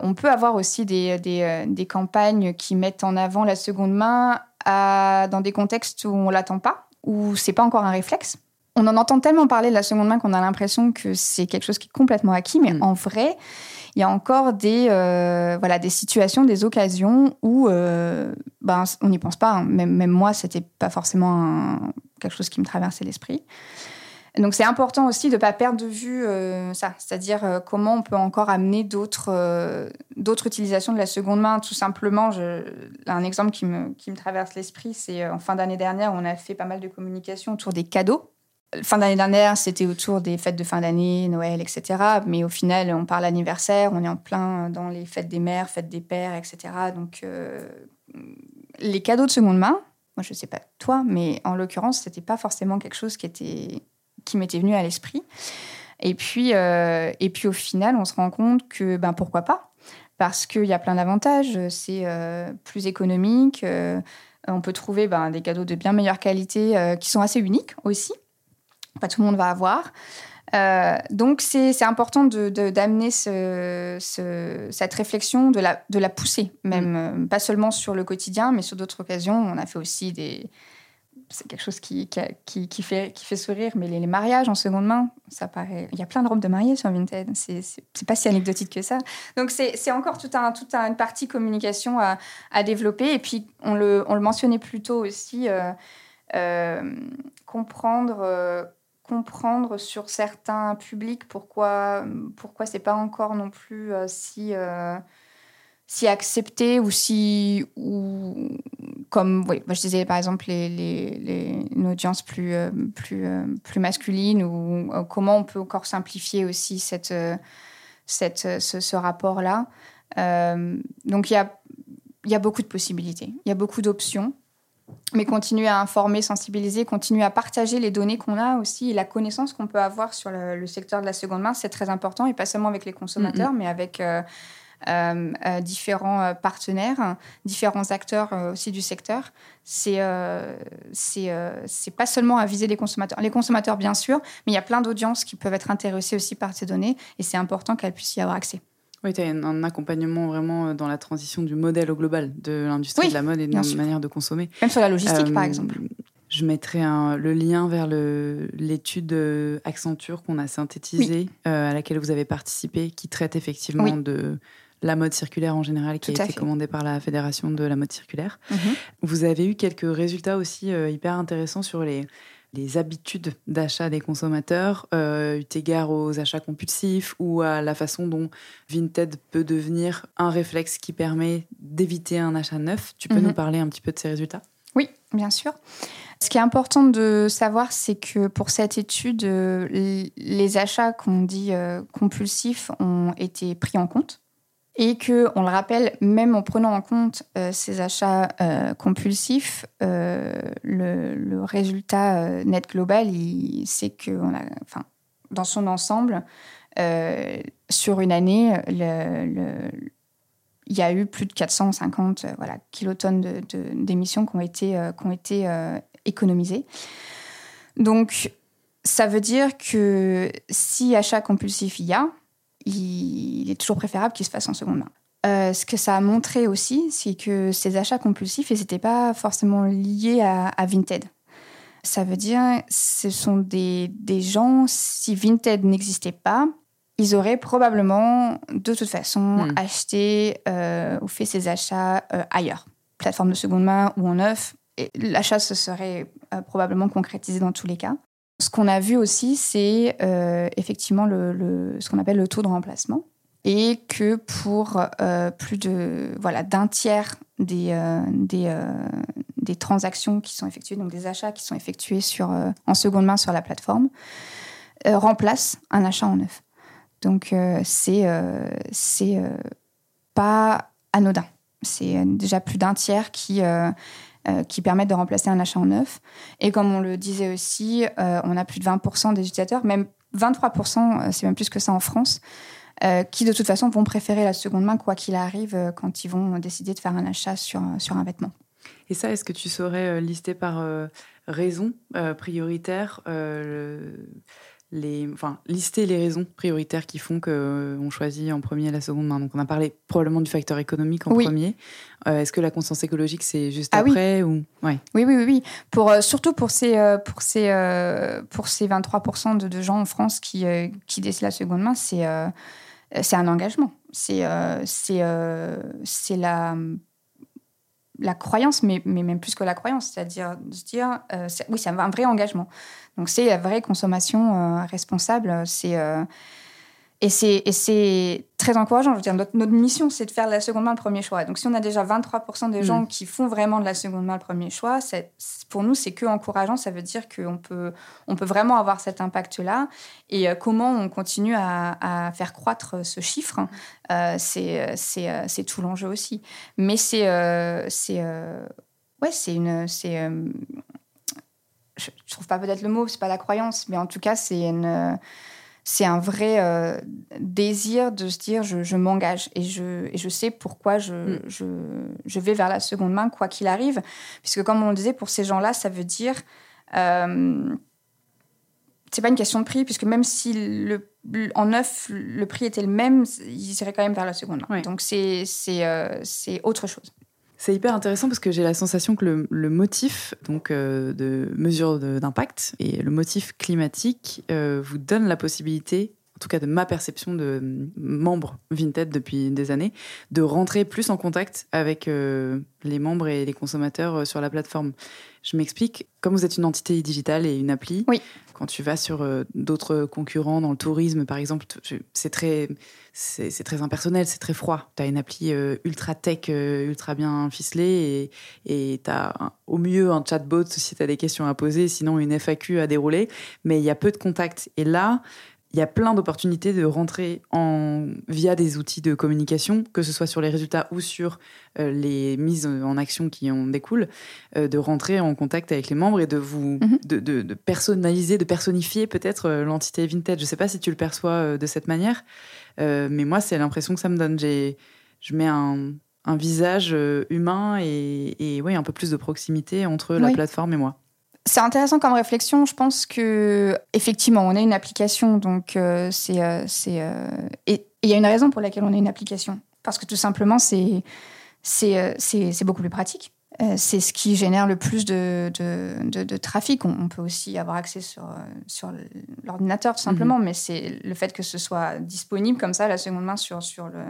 On peut avoir aussi des, des, des campagnes qui mettent en avant la seconde main à- dans des contextes où on l'attend pas, où c'est pas encore un réflexe. On en entend tellement parler de la seconde main qu'on a l'impression que c'est quelque chose qui est complètement acquis, mais Mm. en vrai, il y a encore des, euh, voilà, des situations, des occasions où euh, ben, on n'y pense pas. hein. Même, même moi, c'était pas forcément quelque chose qui me traversait l'esprit. Donc c'est important aussi de ne pas perdre de vue euh, ça, c'est-à-dire comment on peut encore amener d'autres d'autres utilisations de la seconde main. Tout simplement, un exemple qui me, qui me traverse l'esprit, c'est en fin d'année dernière, on a fait pas mal de communication autour des cadeaux. Fin d'année dernière, c'était autour des fêtes de fin d'année, Noël, etc. Mais au final, on parle anniversaire, on est en plein dans les fêtes des mères, fêtes des pères, etc. Donc euh, les cadeaux de seconde main, moi je sais pas toi, mais en l'occurrence, c'était pas forcément quelque chose qui était qui m'était venu à l'esprit. Et puis, euh, et puis au final, on se rend compte que ben, pourquoi pas? Parce qu'il y a plein d'avantages. C'est euh, plus économique. on peut trouver ben, des cadeaux de bien meilleure qualité qui sont assez uniques aussi. Pas tout le monde va avoir. Euh, donc c'est c'est important d'amener ce, ce- cette réflexion, de la, de la pousser, même euh, pas seulement sur le quotidien, mais sur d'autres occasions. On a fait aussi des, c'est quelque chose qui, qui, qui, fait, qui fait sourire, mais les, les mariages en seconde main, ça paraît. Il y a plein de robes de mariée sur Vinted. C'est pas si anecdotique que ça. Donc, c'est c'est encore toute un, tout un, une partie communication à, à développer. Et puis, on le, on le mentionnait plus tôt aussi, euh, euh, comprendre. Comprendre sur certains publics pourquoi pourquoi c'est pas encore non plus euh, si euh, si accepté ou si ou comme oui je disais par exemple les, les, les- une audience plus euh, plus plus masculine ou comment on peut encore simplifier aussi cette cette ce, ce rapport là donc il y a il y a beaucoup de possibilités. Il y a beaucoup d'options mais continuer à informer, sensibiliser, continuer à partager les données qu'on a aussi et la connaissance qu'on peut avoir sur le, le secteur de la seconde main, c'est très important et pas seulement avec les consommateurs, mais avec euh, euh, euh, différents partenaires, différents acteurs aussi du secteur. C'est c'est pas seulement à viser les consommateurs, les consommateurs bien sûr, mais il y a plein d'audiences qui peuvent être intéressées aussi par ces données et c'est important qu'elles puissent y avoir accès. Oui, tu as un, accompagnement vraiment euh, dans la transition du modèle au global de l'industrie Oui, de la mode et de la sûr. manière de consommer. Même sur la logistique, par Euh, exemple. Je mettrai un- le lien vers l'étude euh, Accenture qu'on a synthétisée, euh, à laquelle vous avez participé, qui traite effectivement Oui. de la mode circulaire en général, qui Tout a été fait. commandée par la Fédération de la mode circulaire. Mhm. Vous avez eu quelques résultats aussi euh, hyper intéressants sur les, les habitudes d'achat des consommateurs, euh, eu égard aux achats compulsifs ou à la façon dont Vinted peut devenir un réflexe qui permet d'éviter un achat neuf. Tu peux Mhm. nous parler un petit peu de ces résultats? Oui, bien sûr. Ce qui est important de savoir, c'est que pour cette étude, euh, les achats qu'on dit euh, compulsifs ont été pris en compte. Et que, on le rappelle, même en prenant en compte euh, ces achats euh, compulsifs, euh, le, résultat net global, c'est que, a, enfin, dans son ensemble, sur une année, il y a eu plus de 450 voilà, kilotonnes d'émissions qui ont été, qui ont été économisées. Donc, ça veut dire que si achat compulsif il y a, il est toujours préférable qu'il se fasse en seconde main. Euh, ce que ça a montré aussi, c'est que ces achats compulsifs, ils n'étaient pas forcément liés à, Vinted. Ça veut dire, ce sont des, des gens, si Vinted n'existait pas, ils auraient probablement, de toute façon, hmm. acheté euh, ou fait ces achats euh, ailleurs, plateforme de seconde main ou en neuf. L'achat se serait probablement concrétisé dans tous les cas. Ce qu'on a vu aussi, c'est effectivement le, ce qu'on appelle le taux de remplacement et que pour euh, plus de voilà d'un tiers des euh, des, euh, des, transactions qui sont effectuées donc des achats qui sont effectués sur en seconde main sur la plateforme remplacent un achat en neuf. Donc c'est c'est pas anodin. C'est déjà plus d'un tiers qui qui permettent de remplacer un achat en neuf. Et comme on le disait aussi, on a plus de 20% des utilisateurs, même 23%, c'est même plus que ça en France, euh, qui de toute façon vont préférer la seconde main quoi qu'il arrive euh, quand ils vont décider de faire un achat sur, euh, sur un vêtement. Et ça, est-ce que tu saurais lister par raison prioritaire les, enfin, lister les raisons prioritaires qui font qu'on choisit en premier la seconde main. Donc, on a parlé probablement du facteur économique en premier. Est-ce que la conscience écologique, c'est juste ah après oui. ou oui. oui, oui, oui, Pour, surtout pour ces, pour ces, pour ces 23% de, de, gens en France qui, qui décident la seconde main, c'est euh, c'est un engagement. C'est euh, euh, c'est la la croyance, mais, mais même plus que la croyance, c'est-à-dire de se dire, oui, c'est un vrai engagement. Donc c'est la vraie consommation responsable. C'est et c'est très encourageant. Je veux dire, notre, mission, c'est de faire la seconde main le premier choix. Donc, si on a déjà 23% des gens mm. qui font vraiment de la seconde main le premier choix, pour nous, c'est que encourageant. Ça veut dire qu'on peut, on peut vraiment avoir cet impact-là. Et euh, comment on continue à, faire croître ce chiffre, euh, c'est tout l'enjeu aussi. Mais c'est. ouais, c'est une. c'est je, ne trouve pas peut-être le mot, c'est pas la croyance, mais en tout cas, c'est une c'est un vrai euh, désir de se dire je, m'engage et je, et je sais pourquoi je, mm. je, je, vais vers la seconde main, quoi qu'il arrive. Puisque, comme on le disait, pour ces gens-là, ça veut dire. Euh, c'est pas une question de prix, puisque même si le, en neuf, le prix était le même, ils iraient quand même vers la seconde main. Donc, c'est euh, c'est autre chose. C'est hyper intéressant parce que j'ai la sensation que le, motif donc euh, de mesure d'impact et le motif climatique euh, vous donne la possibilité, en tout cas de ma perception de membre Vinted depuis des années, de rentrer plus en contact avec euh, les membres et les consommateurs sur la plateforme. Je m'explique. Comme vous êtes une entité digitale et une appli, oui. Quand tu vas sur d'autres concurrents dans le tourisme, par exemple, c'est très c'est très impersonnel, c'est très froid. Tu as une appli euh, ultra tech, euh, ultra bien ficelée et tu as au mieux un chatbot si tu as des questions à poser, sinon une FAQ à dérouler, mais il y a peu de contacts. Et là, il y a plein d'opportunités de rentrer en, via des outils de communication, que ce soit sur les résultats ou sur euh, les mises en action qui en découlent, euh, de rentrer en contact avec les membres et de vous mhm. de, personnaliser, de personnifier peut-être euh, l'entité Vintage. Je ne sais pas si tu le perçois de cette manière, mais moi, c'est l'impression que ça me donne. Je mets un, visage humain et, et ouais, un peu plus de proximité entre la plateforme et moi. C'est intéressant comme réflexion. Je pense que effectivement, on a une application, donc euh, c'est euh, c'est euh, et il y a une raison pour laquelle on a une application, parce que tout simplement c'est c'est c'est beaucoup plus pratique. c'est ce qui génère le plus de, de, de, trafic. On, peut aussi avoir accès sur, sur l'ordinateur, tout simplement, mhm. mais c'est le fait que ce soit disponible comme ça, la seconde main, sur, sur le,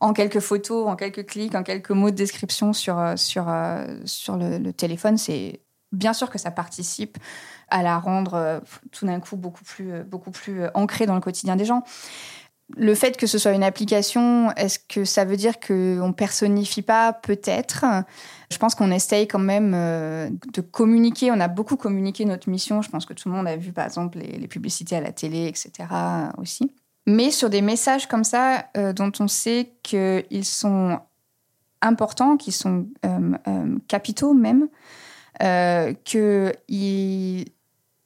en quelques photos, en quelques clics, en quelques mots de description sur, sur, sur le téléphone, c'est bien sûr que ça participe à la rendre euh, tout d'un coup beaucoup plus, euh, beaucoup plus euh, ancrée dans le quotidien des gens. Le fait que ce soit une application, est-ce que ça veut dire qu'on personnifie pas? Peut-être. Je pense qu'on essaye quand même de communiquer. On a beaucoup communiqué notre mission. Je pense que tout le monde a vu, par exemple, les, publicités à la télé, etc. aussi. Mais sur des messages comme ça, dont on sait qu'ils sont importants, qu'ils sont capitaux même, euh, qu'il il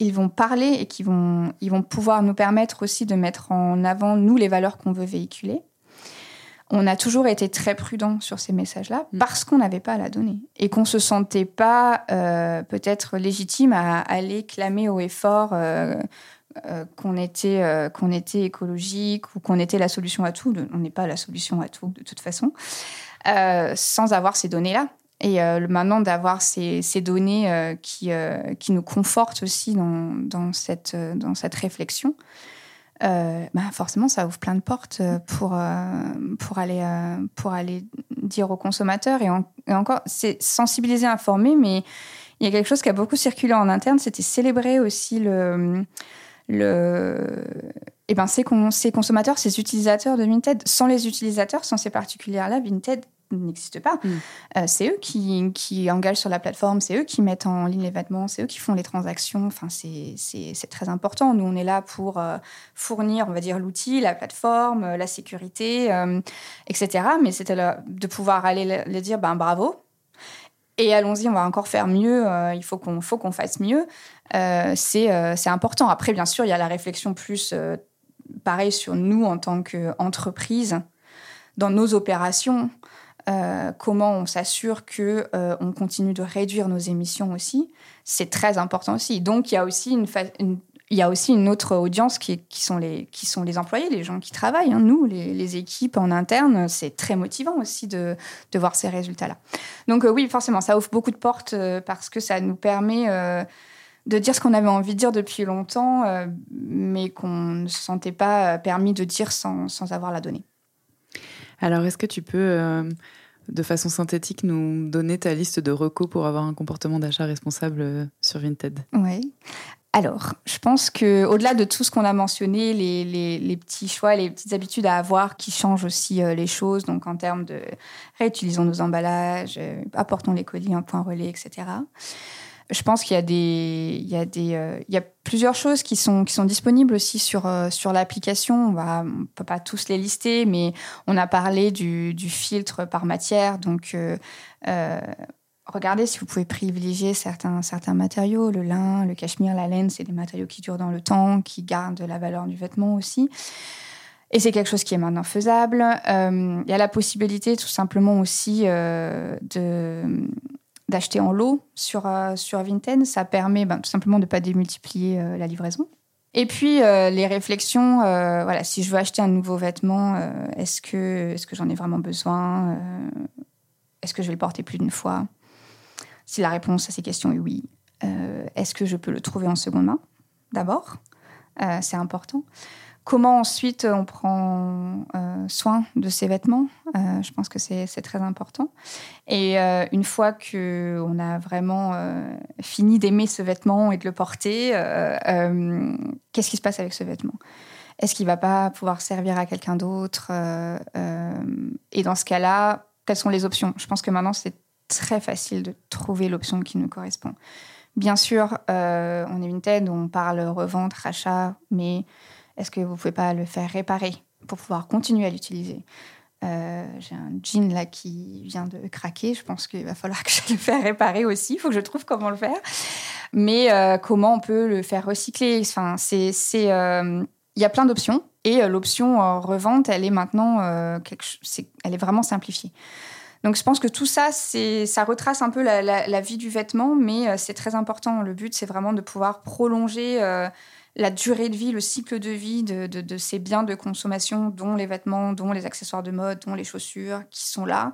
ils vont parler et qui vont, ils vont pouvoir nous permettre aussi de mettre en avant, nous, les valeurs qu'on veut véhiculer. On a toujours été très prudent sur ces messages-là mm. parce qu'on n'avait pas à la donner et qu'on se sentait pas euh, peut-être légitime à aller clamer haut et fort euh, euh, qu'on était, qu'on était écologique ou qu'on était la solution à tout. On n'est pas la solution à tout de toute façon, sans avoir ces données-là. Et euh, maintenant, d'avoir ces, données euh, qui, euh, qui nous confortent aussi dans, dans, cette, dans cette réflexion, bah forcément, ça ouvre plein de portes pour, pour, aller, pour aller dire aux consommateurs. Et, encore, c'est sensibiliser, informer, mais il y a quelque chose qui a beaucoup circulé en interne, c'était célébrer aussi le... le eh ben, ces, ces consommateurs, ces utilisateurs de Vinted, sans les utilisateurs, sans ces particuliers-là, Vinted n'existe pas. Mm. Euh, c'est eux qui, qui, engagent sur la plateforme, c'est eux qui mettent en ligne les vêtements, c'est eux qui font les transactions. Enfin, c'est très important. Nous, on est là pour euh, fournir, on va dire, l'outil, la plateforme, euh, la sécurité, etc. Mais c'était de pouvoir aller le, dire, ben bravo. Et allons-y, on va encore faire mieux. il faut qu'on faut qu'on fasse mieux. c'est important. Après, bien sûr, il y a la réflexion plus pareil sur nous en tant qu'entreprise dans nos opérations. Euh, comment on s'assure que euh, on continue de réduire nos émissions aussi, c'est très important aussi. Donc il y a aussi une, autre audience qui, sont les, employés, les gens qui travaillent. Hein. Nous, les, équipes en interne, c'est très motivant aussi de, voir ces résultats-là. Donc euh, oui, forcément, ça ouvre beaucoup de portes parce que ça nous permet de dire ce qu'on avait envie de dire depuis longtemps, mais qu'on ne se sentait pas permis de dire sans avoir la donnée. Alors, est-ce que tu peux, euh, de façon synthétique, nous donner ta liste de recos pour avoir un comportement d'achat responsable euh, sur Vinted? Oui. Alors, je pense que au-delà de tout ce qu'on a mentionné, les, petits choix, les petites habitudes à avoir qui changent aussi euh, les choses, donc en termes de réutilisons nos emballages, apportons les colis un point relais, etc je pense qu'il y a des, il y a des, euh, il y a plusieurs choses qui sont qui sont disponibles aussi sur euh, sur l'application. On va, on peut pas tous les lister, mais on a parlé du, du filtre par matière. Donc, euh, regardez si vous pouvez privilégier certains certains matériaux, le lin, le cachemire, la laine, c'est des matériaux qui durent dans le temps, qui gardent la valeur du vêtement aussi. Et c'est quelque chose qui est maintenant faisable. Il y a la possibilité tout simplement aussi de d'acheter en lot sur, euh, sur Vinted. Ça permet ben, tout simplement de ne pas démultiplier euh, la livraison. Et puis, euh, les réflexions, voilà, si je veux acheter un nouveau vêtement, est-ce que, est que j'en ai vraiment besoin Est-ce que je vais le porter plus d'une fois? Si la réponse à ces questions est oui, est-ce que je peux le trouver en seconde main? D'abord, c'est important. Comment ensuite on prend euh, soin de ses vêtements euh, Je pense que c'est très important. Et euh, une fois qu'on a vraiment fini d'aimer ce vêtement et de le porter, qu'est-ce qui se passe avec ce vêtement? Est-ce qu'il va pas pouvoir servir à quelqu'un d'autre Et dans ce cas-là, quelles sont les options Je pense que maintenant, c'est très facile de trouver l'option qui nous correspond. Bien sûr, on est une tête où on parle revente, rachat, mais est-ce que vous pouvez pas le faire réparer pour pouvoir continuer à l'utiliser? Euh, j'ai un jean là qui vient de craquer. Je pense qu'il va falloir que je le fasse réparer aussi. Il faut que je trouve comment le faire. Mais euh, comment on peut le faire recycler? Enfin, c'est, euh, il y a plein d'options. Et l'option revente, elle est maintenant, elle est vraiment simplifiée. Donc je pense que tout ça, ça retrace un peu la vie du vêtement, mais c'est très important. Le but, c'est vraiment de pouvoir prolonger la durée de vie, le cycle de vie de, ces biens de consommation, dont les vêtements, dont les accessoires de mode, dont les chaussures, qui sont là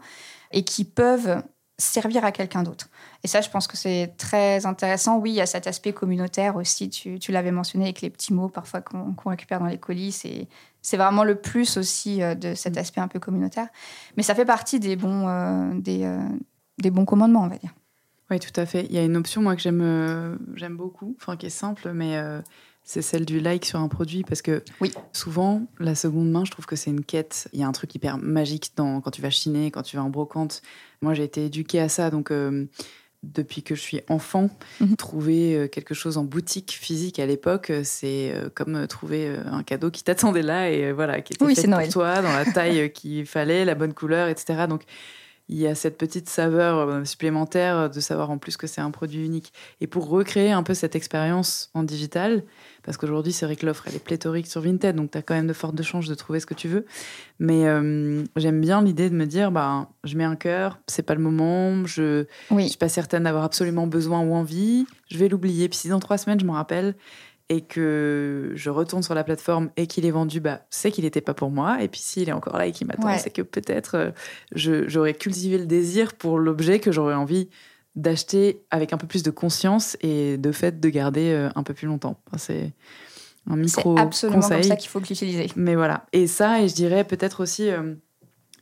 et qui peuvent servir à quelqu'un d'autre. Et ça, je pense que c'est très intéressant. Oui, il y a cet aspect communautaire aussi, tu, l'avais mentionné avec les petits mots parfois qu'on récupère dans les colis. C'est vraiment le plus aussi euh, de cet mm. aspect un peu communautaire. Mais ça fait partie des bons, euh, des, euh, des bons commandements, on va dire. Oui, tout à fait. Il y a une option, moi, que j'aime j'aime beaucoup, enfin, qui est simple, mais c'est celle du like sur un produit parce que oui. souvent la seconde main je trouve que c'est une quête il y a un truc hyper magique dans quand tu vas chiner quand tu vas en brocante moi j'ai été éduquée à ça donc euh, depuis que je suis enfant, mhm. trouver euh, quelque chose en boutique physique à l'époque, euh, c'est comme trouver un cadeau qui t'attendait là et voilà, qui était fait pour toi, dans la taille qu'il fallait, la bonne couleur, etc. Donc il y a cette petite saveur euh, supplémentaire de savoir en plus que c'est un produit unique. Et pour recréer un peu cette expérience en digital, parce qu'aujourd'hui, c'est vrai que l'offre, elle est pléthorique sur Vinted, donc tu as quand même de fortes chances de trouver ce que tu veux. Mais euh, j'aime bien l'idée de me dire, bah, je mets un cœur, c'est pas le moment, je ne suis pas certaine d'avoir absolument besoin ou envie, je vais l'oublier. Puis si dans trois semaines, je m'en rappelle, et que je retourne sur la plateforme et qu'il est vendu, bah, c'est qu'il n'était pas pour moi. Et puis s'il est encore là et qu'il m'attend, c'est que peut-être euh, j'aurais cultivé le désir pour l'objet que j'aurais envie d'acheter avec un peu plus de conscience et de fait de garder euh, un peu plus longtemps. c'est un micro C'est absolument comme ça qu'il faut l'utiliser. Mais voilà. Et ça, et je dirais peut-être aussi... Euh,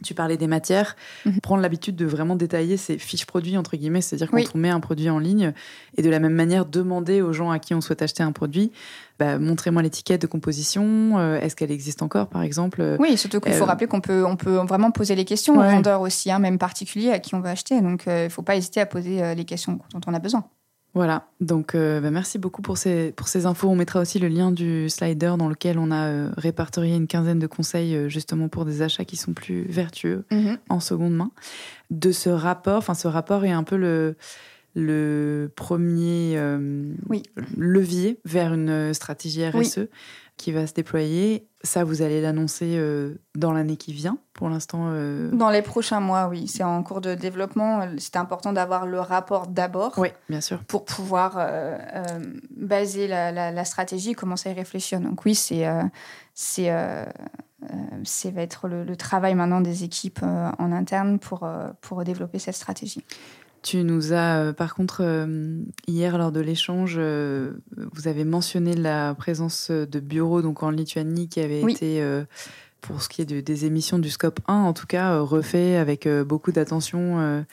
tu parlais des matières, mhm. prendre l'habitude de vraiment détailler ces fiches produits, entre guillemets, c'est-à-dire quand on met un produit en ligne, et de la même manière demander aux gens à qui on souhaite acheter un produit, bah, montrez-moi l'étiquette de composition, euh, est-ce qu'elle existe encore par exemple euh, Oui, surtout qu'il faut euh, rappeler qu'on peut, on peut vraiment poser les questions aux vendeurs aussi, hein, même particuliers à qui on veut acheter, donc il ne faut pas hésiter à poser les questions dont on a besoin. Voilà, donc euh, bah, merci beaucoup pour ces, pour ces infos. On mettra aussi le lien du slider dans lequel on a euh, répertorié une quinzaine de conseils euh, justement pour des achats qui sont plus vertueux mhm. en seconde main. De ce rapport, enfin ce rapport est un peu le, le premier levier vers une stratégie RSE qui va se déployer. Ça, vous allez l'annoncer euh, dans l'année qui vient, pour l'instant euh, Dans les prochains mois, oui. C'est en cours de développement. C'est important d'avoir le rapport d'abord. Oui, bien sûr. Pour pouvoir euh, baser la, stratégie commencer à y réfléchir. Donc oui, c'est... c'est c'est va être le, le, travail maintenant des équipes en interne pour, pour développer cette stratégie. Tu nous as, euh, par contre, euh, hier lors de l'échange, euh, vous avez mentionné la présence de bureaux donc en Lituanie qui avait été, pour ce qui est des émissions du Scope 1, en tout cas, refait avec beaucoup d'attention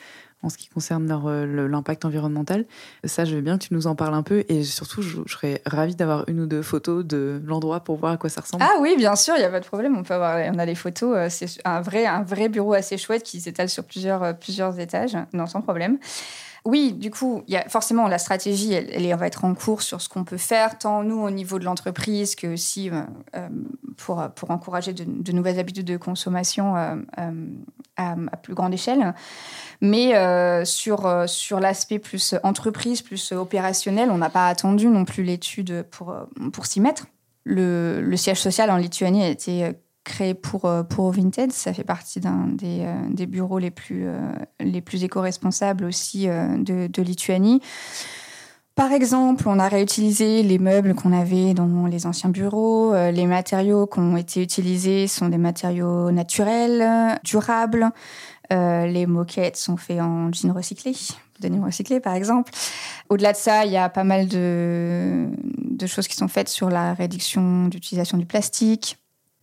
en ce qui concerne euh, l'impact environnemental. Ça, je veux bien que tu nous en parles un peu et surtout, je, serais ravie d'avoir une ou deux photos de l'endroit pour voir à quoi ça ressemble. Ah oui, bien sûr, il n'y a pas de problème. On peut avoir, on a les photos. Euh, c'est un vrai, un vrai bureau assez chouette qui s'étale sur plusieurs, euh, plusieurs étages. Non, sans problème. Oui, du coup, y a forcément la stratégie, elle, va être en cours sur ce qu'on peut faire, tant nous au niveau de l'entreprise que aussi pour, pour encourager de, nouvelles habitudes de consommation à, à, plus grande échelle. Mais euh, sur, euh, sur l'aspect plus entreprise, plus opérationnel, on n'a pas attendu non plus l'étude pour, euh, pour s'y mettre. Le, le, siège social en Lituanie a été créé pour, pour Vinted. Ça fait partie d'un des, des, bureaux les plus, les plus éco-responsables aussi de, de Lituanie. Par exemple, on a réutilisé les meubles qu'on avait dans les anciens bureaux. Les matériaux qui ont été utilisés sont des matériaux naturels, durables. Euh, les moquettes sont faites en jean recyclé, denim recyclé par exemple. Au-delà de ça, il y a pas mal de, choses qui sont faites sur la réduction d'utilisation du plastique.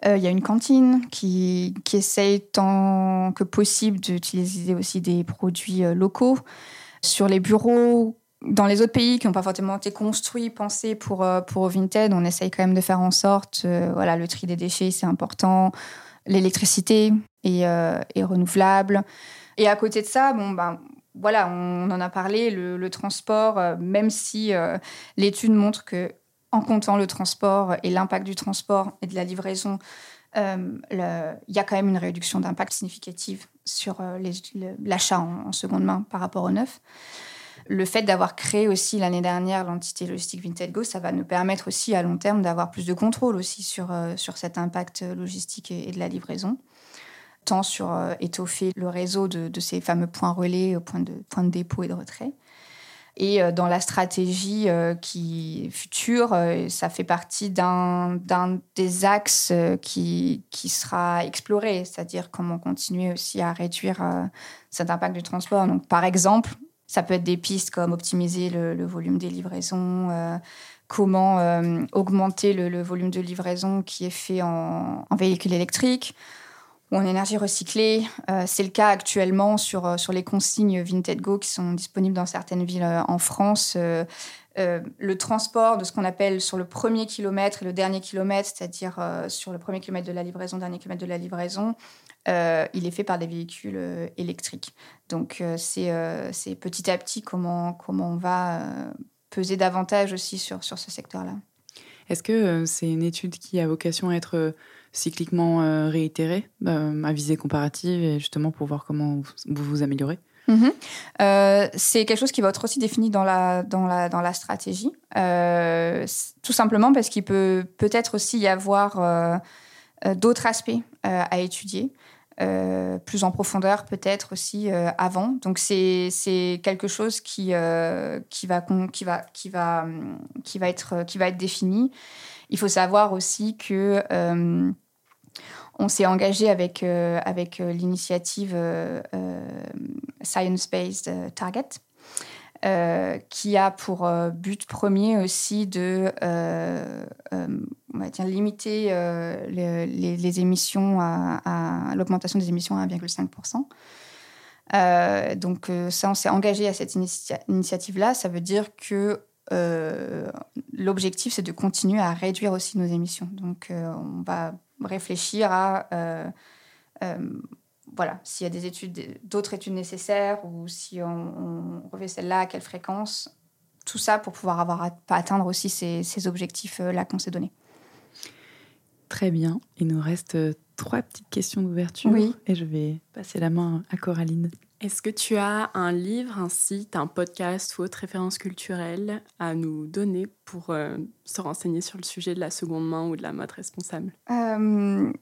Euh, il y a une cantine qui, qui essaye tant que possible d'utiliser aussi des produits euh, locaux. Sur les bureaux, dans les autres pays qui n'ont pas forcément été construits, pensés pour, pour Vinted, on essaye quand même de faire en sorte, voilà, le tri des déchets, c'est important l'électricité est, euh, est, renouvelable. Et à côté de ça, bon, ben, voilà, on en a parlé, le, transport, euh, même si euh, l'étude montre que en comptant le transport et l'impact du transport et de la livraison, il y a quand même une réduction d'impact significative sur l'achat en, seconde main par rapport au neuf le fait d'avoir créé aussi l'année dernière l'entité logistique Vinted Go, ça va nous permettre aussi à long terme d'avoir plus de contrôle aussi sur, euh, sur cet impact logistique et, de la livraison. Tant sur euh, étoffer le réseau de, ces fameux points relais, euh, points de, points de dépôt et de retrait. Et dans la stratégie qui future, ça fait partie d'un des axes qui, sera exploré, c'est-à-dire comment continuer aussi à réduire cet impact du transport. Donc, par exemple, ça peut être des pistes comme optimiser le, volume des livraisons, euh, comment euh, augmenter le, volume de livraison qui est fait en, véhicule électrique ou en énergie recyclée. Euh, c'est le cas actuellement sur, sur les consignes Vinted Go qui sont disponibles dans certaines villes en France. le transport de ce qu'on appelle sur le premier kilomètre et le dernier kilomètre, c'est-à-dire sur le premier kilomètre de la livraison, dernier kilomètre de la livraison, euh, il est fait par des véhicules euh, électriques. Donc euh, c'est petit à petit comment, comment on va peser davantage aussi sur, sur ce secteur-là. Est-ce que c'est une étude qui a vocation à être cycliquement réitérés à visée comparative et justement pour voir comment vous vous améliorez Mhm. Euh, c'est quelque chose qui va être aussi défini dans la, dans la, dans la stratégie, euh, tout simplement parce qu'il peut peut-être aussi y avoir euh, d'autres aspects à étudier. plus en profondeur peut-être aussi avant. Donc c'est quelque chose qui, va être, qui va être défini. Il faut savoir aussi que on s'est engagé avec, euh, avec euh, l'initiative euh, Science-Based Target. qui a pour but premier aussi de limiter émissions à, l'augmentation des émissions à 1,5%. donc ça, on s'est engagé à cette initiative-là. Ça veut dire que l'objectif, c'est de continuer à réduire aussi nos émissions. Donc on va réfléchir à euh, euh, voilà, s'il y a des études, d'autres études nécessaires ou si on, on refait celle-là, à quelle fréquence, tout ça pour pouvoir avoir pas atteindre aussi ces, ces objectifs-là qu'on s'est donnés. Très bien. Il nous reste trois petites questions d'ouverture. Oui. Et je vais passer la main à Coraline. Est-ce que tu as un livre, un site, un podcast ou autre référence culturelle à nous donner pour euh, se renseigner sur le sujet de la seconde main ou de la mode responsable? Euh,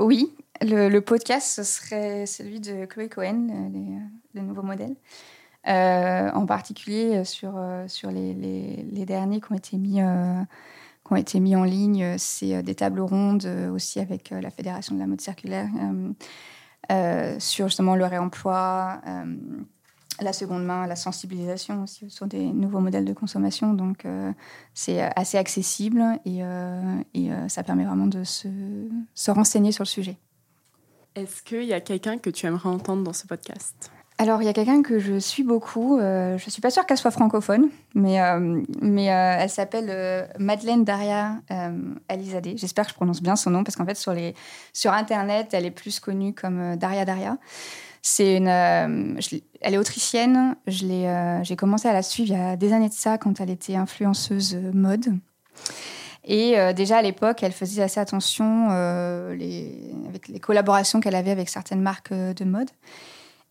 Oui, le, podcast, ce serait celui de Chloé Cohen, le, nouveau modèle. Euh, en particulier sur, sur les, les, derniers qui ont été mis, qui ont été mis en ligne. C'est des tables rondes aussi avec la Fédération de la mode circulaire euh, sur justement le réemploi, euh, la seconde main, la sensibilisation aussi sur des nouveaux modèles de consommation. Donc, euh, c'est assez accessible et, ça permet vraiment de se renseigner sur le sujet. Est-ce qu'il y a quelqu'un que tu aimerais entendre dans ce podcast? Alors, il y a quelqu'un que je suis beaucoup. je ne suis pas sûre qu'elle soit francophone, mais, mais elle s'appelle Madeleine Daria Alizadeh. J'espère que je prononce bien son nom, parce qu'en fait, sur, les, sur Internet, elle est plus connue comme Daria Daria. C'est une, elle est autrichienne. j'ai commencé à la suivre il y a des années de ça, quand elle était influenceuse mode. Et déjà à l'époque, elle faisait assez attention les, avec les collaborations qu'elle avait avec certaines marques de mode.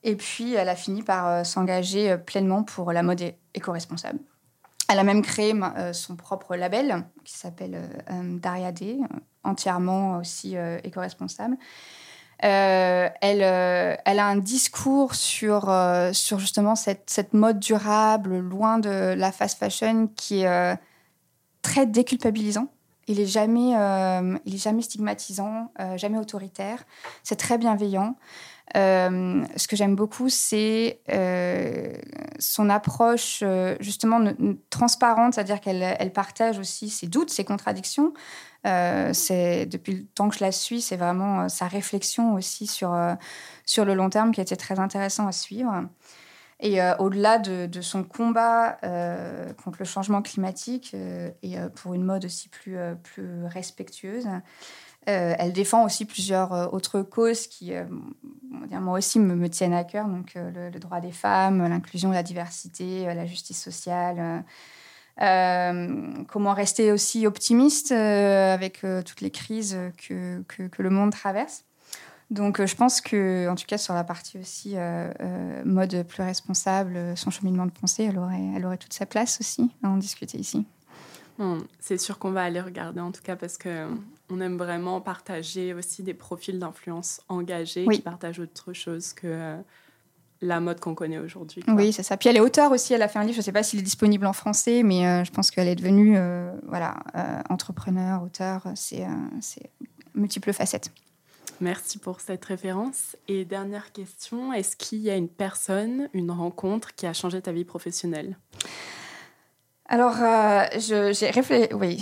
Et puis, elle a fini par euh, s'engager euh, pleinement pour la mode éco-responsable. Elle a même créé euh, son propre label qui s'appelle Daria D, entièrement aussi éco-responsable. elle, a un discours sur, sur justement cette, cette, mode durable, loin de la fast fashion, qui est très déculpabilisant. Il est jamais, il jamais stigmatisant, jamais autoritaire. C'est très bienveillant. Euh, ce que j'aime beaucoup, c'est euh, son approche euh, justement transparente, c'est-à-dire qu'elle elle partage aussi ses doutes, ses contradictions. c'est depuis le temps que je la suis, c'est vraiment sa réflexion aussi sur sur le long terme qui a été très intéressant à suivre. Et au-delà de, de, son combat contre le changement climatique et pour une mode aussi plus plus respectueuse. Euh, elle défend aussi plusieurs euh, autres causes qui, euh, moi aussi, me, tiennent à cœur. Donc, le, droit des femmes, l'inclusion, la diversité, la justice sociale. comment rester aussi optimiste avec toutes les crises que, le monde traverse. Donc, je pense que, en tout cas, sur la partie aussi mode plus responsable, son cheminement de pensée, elle aurait, elle aurait toute sa place aussi à en discuter ici. C'est sûr qu'on va aller regarder en tout cas parce que on aime vraiment partager aussi des profils d'influence engagés qui partagent autre chose que euh, la mode qu'on connaît aujourd'hui. Oui, c'est ça. Puis elle est auteure aussi, elle a fait un livre, je ne sais pas s'il est disponible en français, mais euh, je pense qu'elle est devenue euh, voilà, entrepreneur, auteur, c'est multiples facettes. Merci pour cette référence. Et dernière question, est-ce qu'il y a une personne, une rencontre qui a changé ta vie professionnelle? Alors, euh, j'ai réfléchi. Oui,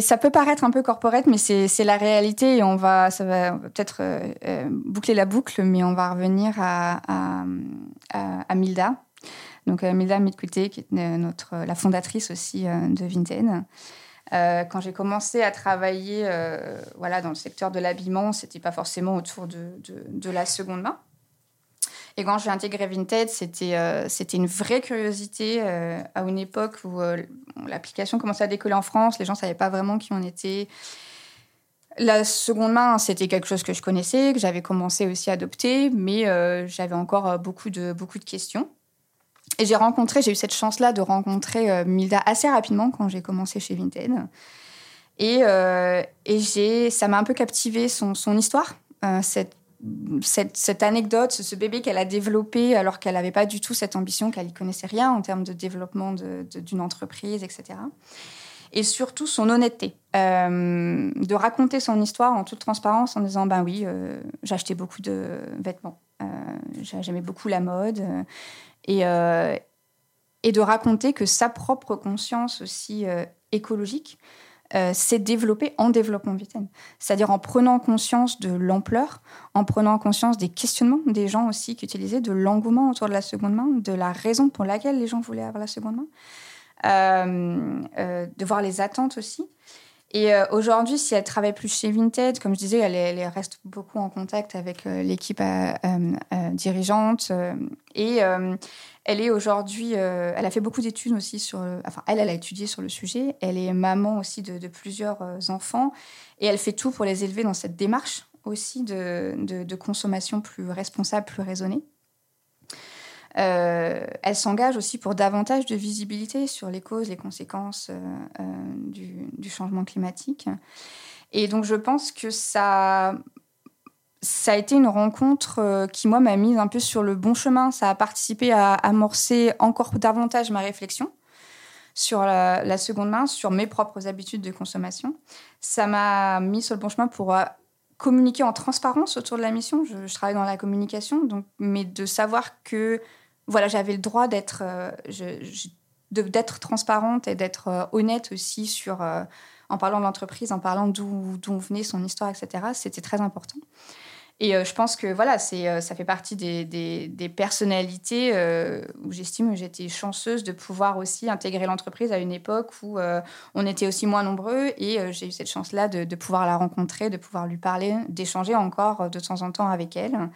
ça peut paraître un peu corporate, mais c'est, la réalité et on va, ça va peut-être euh, euh, boucler la boucle, mais on va revenir à, à, Milda. Donc, Milda qui est notre, la fondatrice aussi de Vinted. quand j'ai commencé à travailler voilà, dans le secteur de l'habillement, c'était pas forcément autour de, de la seconde main. Et quand j'ai intégré Vinted, c'était euh, une vraie curiosité euh, à une époque où euh, l'application commençait à décoller en France. Les gens ne savaient pas vraiment qui on était. La seconde main, c'était quelque chose que je connaissais, que j'avais commencé aussi à adopter, mais euh, j'avais encore euh, beaucoup de, beaucoup de questions. Et j'ai rencontré, j'ai eu cette chance-là de rencontrer euh, Milda assez rapidement quand j'ai commencé chez Vinted. Et, et j'ai, ça m'a un peu captivé son, son histoire, cette, cette, cette, anecdote, ce bébé qu'elle a développé alors qu'elle n'avait pas du tout cette ambition, qu'elle n'y connaissait rien en termes de développement d'une entreprise, etc et surtout son honnêteté. Euh, de raconter son histoire en toute transparence en disant ben oui, euh, acheté beaucoup de vêtements, euh, j'aimais beaucoup la mode. Et, et de raconter que sa propre conscience aussi écologique s'est développée en développement vital. C'est-à-dire en prenant conscience de l'ampleur, en prenant conscience des questionnements des gens aussi qui utilisaient, de l'engouement autour de la seconde main, de la raison pour laquelle les gens voulaient avoir la seconde main. Euh, euh, de voir les attentes aussi. Et euh, aujourd'hui, si elle travaille plus chez Vinted, comme je disais, elle, reste beaucoup en contact avec l'équipe dirigeante. et elle est aujourd'hui, elle a fait beaucoup d'études aussi sur, enfin, elle, elle a étudié sur le sujet. Elle est maman aussi de, plusieurs enfants et elle fait tout pour les élever dans cette démarche aussi de consommation plus responsable, plus raisonnée. Euh, elle s'engage aussi pour davantage de visibilité sur les causes, les conséquences euh, euh, du, changement climatique. Et donc je pense que ça, ça a été une rencontre qui, moi, m'a mise un peu sur le bon chemin. Ça a participé à amorcer encore davantage ma réflexion sur la, seconde main, sur mes propres habitudes de consommation. Ça m'a mis sur le bon chemin pour communiquer en transparence autour de la mission. Je, je, travaille dans la communication, donc, mais de savoir que voilà, j'avais le droit d'être euh, transparente et d'être euh, honnête aussi sur, euh, en parlant de l'entreprise, en parlant d'où venait son histoire, etc. C'était très important. Et je pense que voilà, ça fait partie des, personnalités où j'estime que j'étais chanceuse de pouvoir aussi intégrer l'entreprise à une époque où on était aussi moins nombreux et j'ai eu cette chance-là de, pouvoir la rencontrer, de pouvoir lui parler, d'échanger encore de temps en temps avec elle.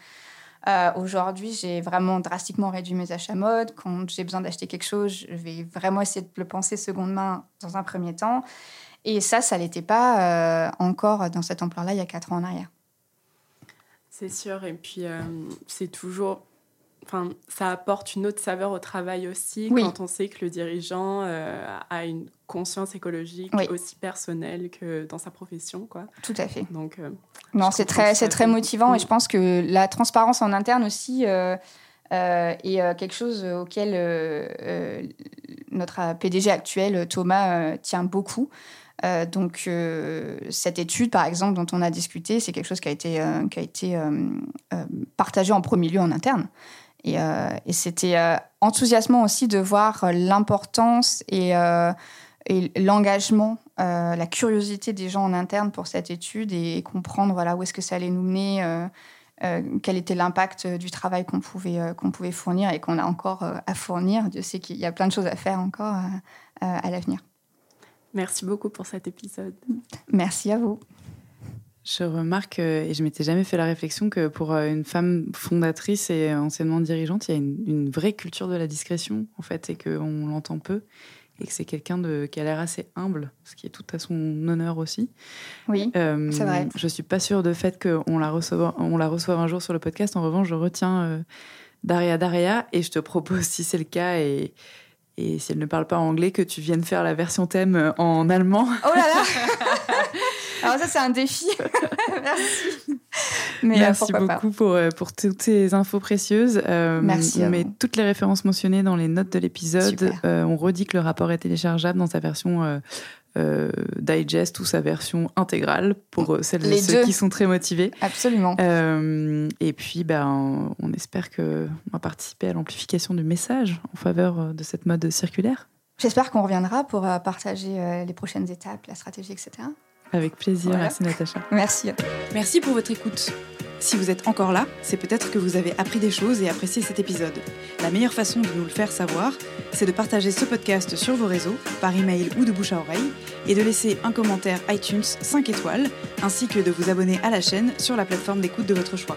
Euh, aujourd'hui, j'ai vraiment drastiquement réduit mes achats mode. Quand j'ai besoin d'acheter quelque chose, je vais vraiment essayer de le penser seconde main dans un premier temps. Et ça, ça n'était pas euh, encore dans cette ampleur-là il y a quatre ans en arrière. C'est sûr. Et puis, euh, c'est toujours Enfin, ça apporte une autre saveur au travail aussi quand on sait que le dirigeant euh, a une conscience écologique aussi personnelle que dans sa profession, quoi. Tout à fait. Donc, euh, non, c'est très, c'est très motivant et je pense que la transparence en interne aussi euh, est quelque chose auquel notre PDG actuel Thomas tient beaucoup. donc cette étude, par exemple, dont on a discuté, c'est quelque chose qui a été, qui a été partagé en premier lieu en interne. Euh, et, c'était euh, enthousiasmant aussi de voir euh, l'importance et, l'engagement, la curiosité des gens en interne pour cette étude et, comprendre voilà, où est-ce que ça allait nous mener, quel était l'impact du travail qu'on pouvait, qu'on pouvait fournir et qu'on a encore à fournir. Dieu sait qu'il y a plein de choses à faire encore à l'avenir. Merci beaucoup pour cet épisode. Merci à vous. Je remarque, euh, et je m'étais jamais fait la réflexion, que pour euh, une femme fondatrice et anciennement dirigeante, il y a une, vraie culture de la discrétion, en fait, et qu'on l'entend peu, et que c'est quelqu'un qui a l'air assez humble, ce qui est tout à son honneur aussi. Oui, euh, c'est vrai. Je suis pas sûre de fait qu'on la, reçoive, on la reçoive un jour sur le podcast. En revanche, je retiens Daria Daria, et je te propose, si c'est le cas, et, et si elle ne parle pas anglais, que tu viennes faire la version thème en allemand. Oh là là Alors ça, c'est un défi. Merci. Mais euh, Merci beaucoup pour, euh, pour toutes ces infos précieuses. Euh, Merci. On met toutes les références mentionnées dans les notes de l'épisode. on redit que le rapport est téléchargeable dans sa version digest ou sa version intégrale pour celles et ceux qui sont très motivés. Absolument. et puis, ben, on espère qu'on va participer à l'amplification du message en faveur de cette mode circulaire. J'espère qu'on reviendra pour partager les prochaines étapes, la stratégie, etc. Avec plaisir, merci Natacha. Merci. Merci pour votre écoute. Si vous êtes encore là, c'est peut-être que vous avez appris des choses et apprécié cet épisode. La meilleure façon de nous le faire savoir, c'est de partager ce podcast sur vos réseaux, par email ou de bouche à oreille, et de laisser un commentaire iTunes 5 étoiles, ainsi que de vous abonner à la chaîne sur la plateforme d'écoute de votre choix.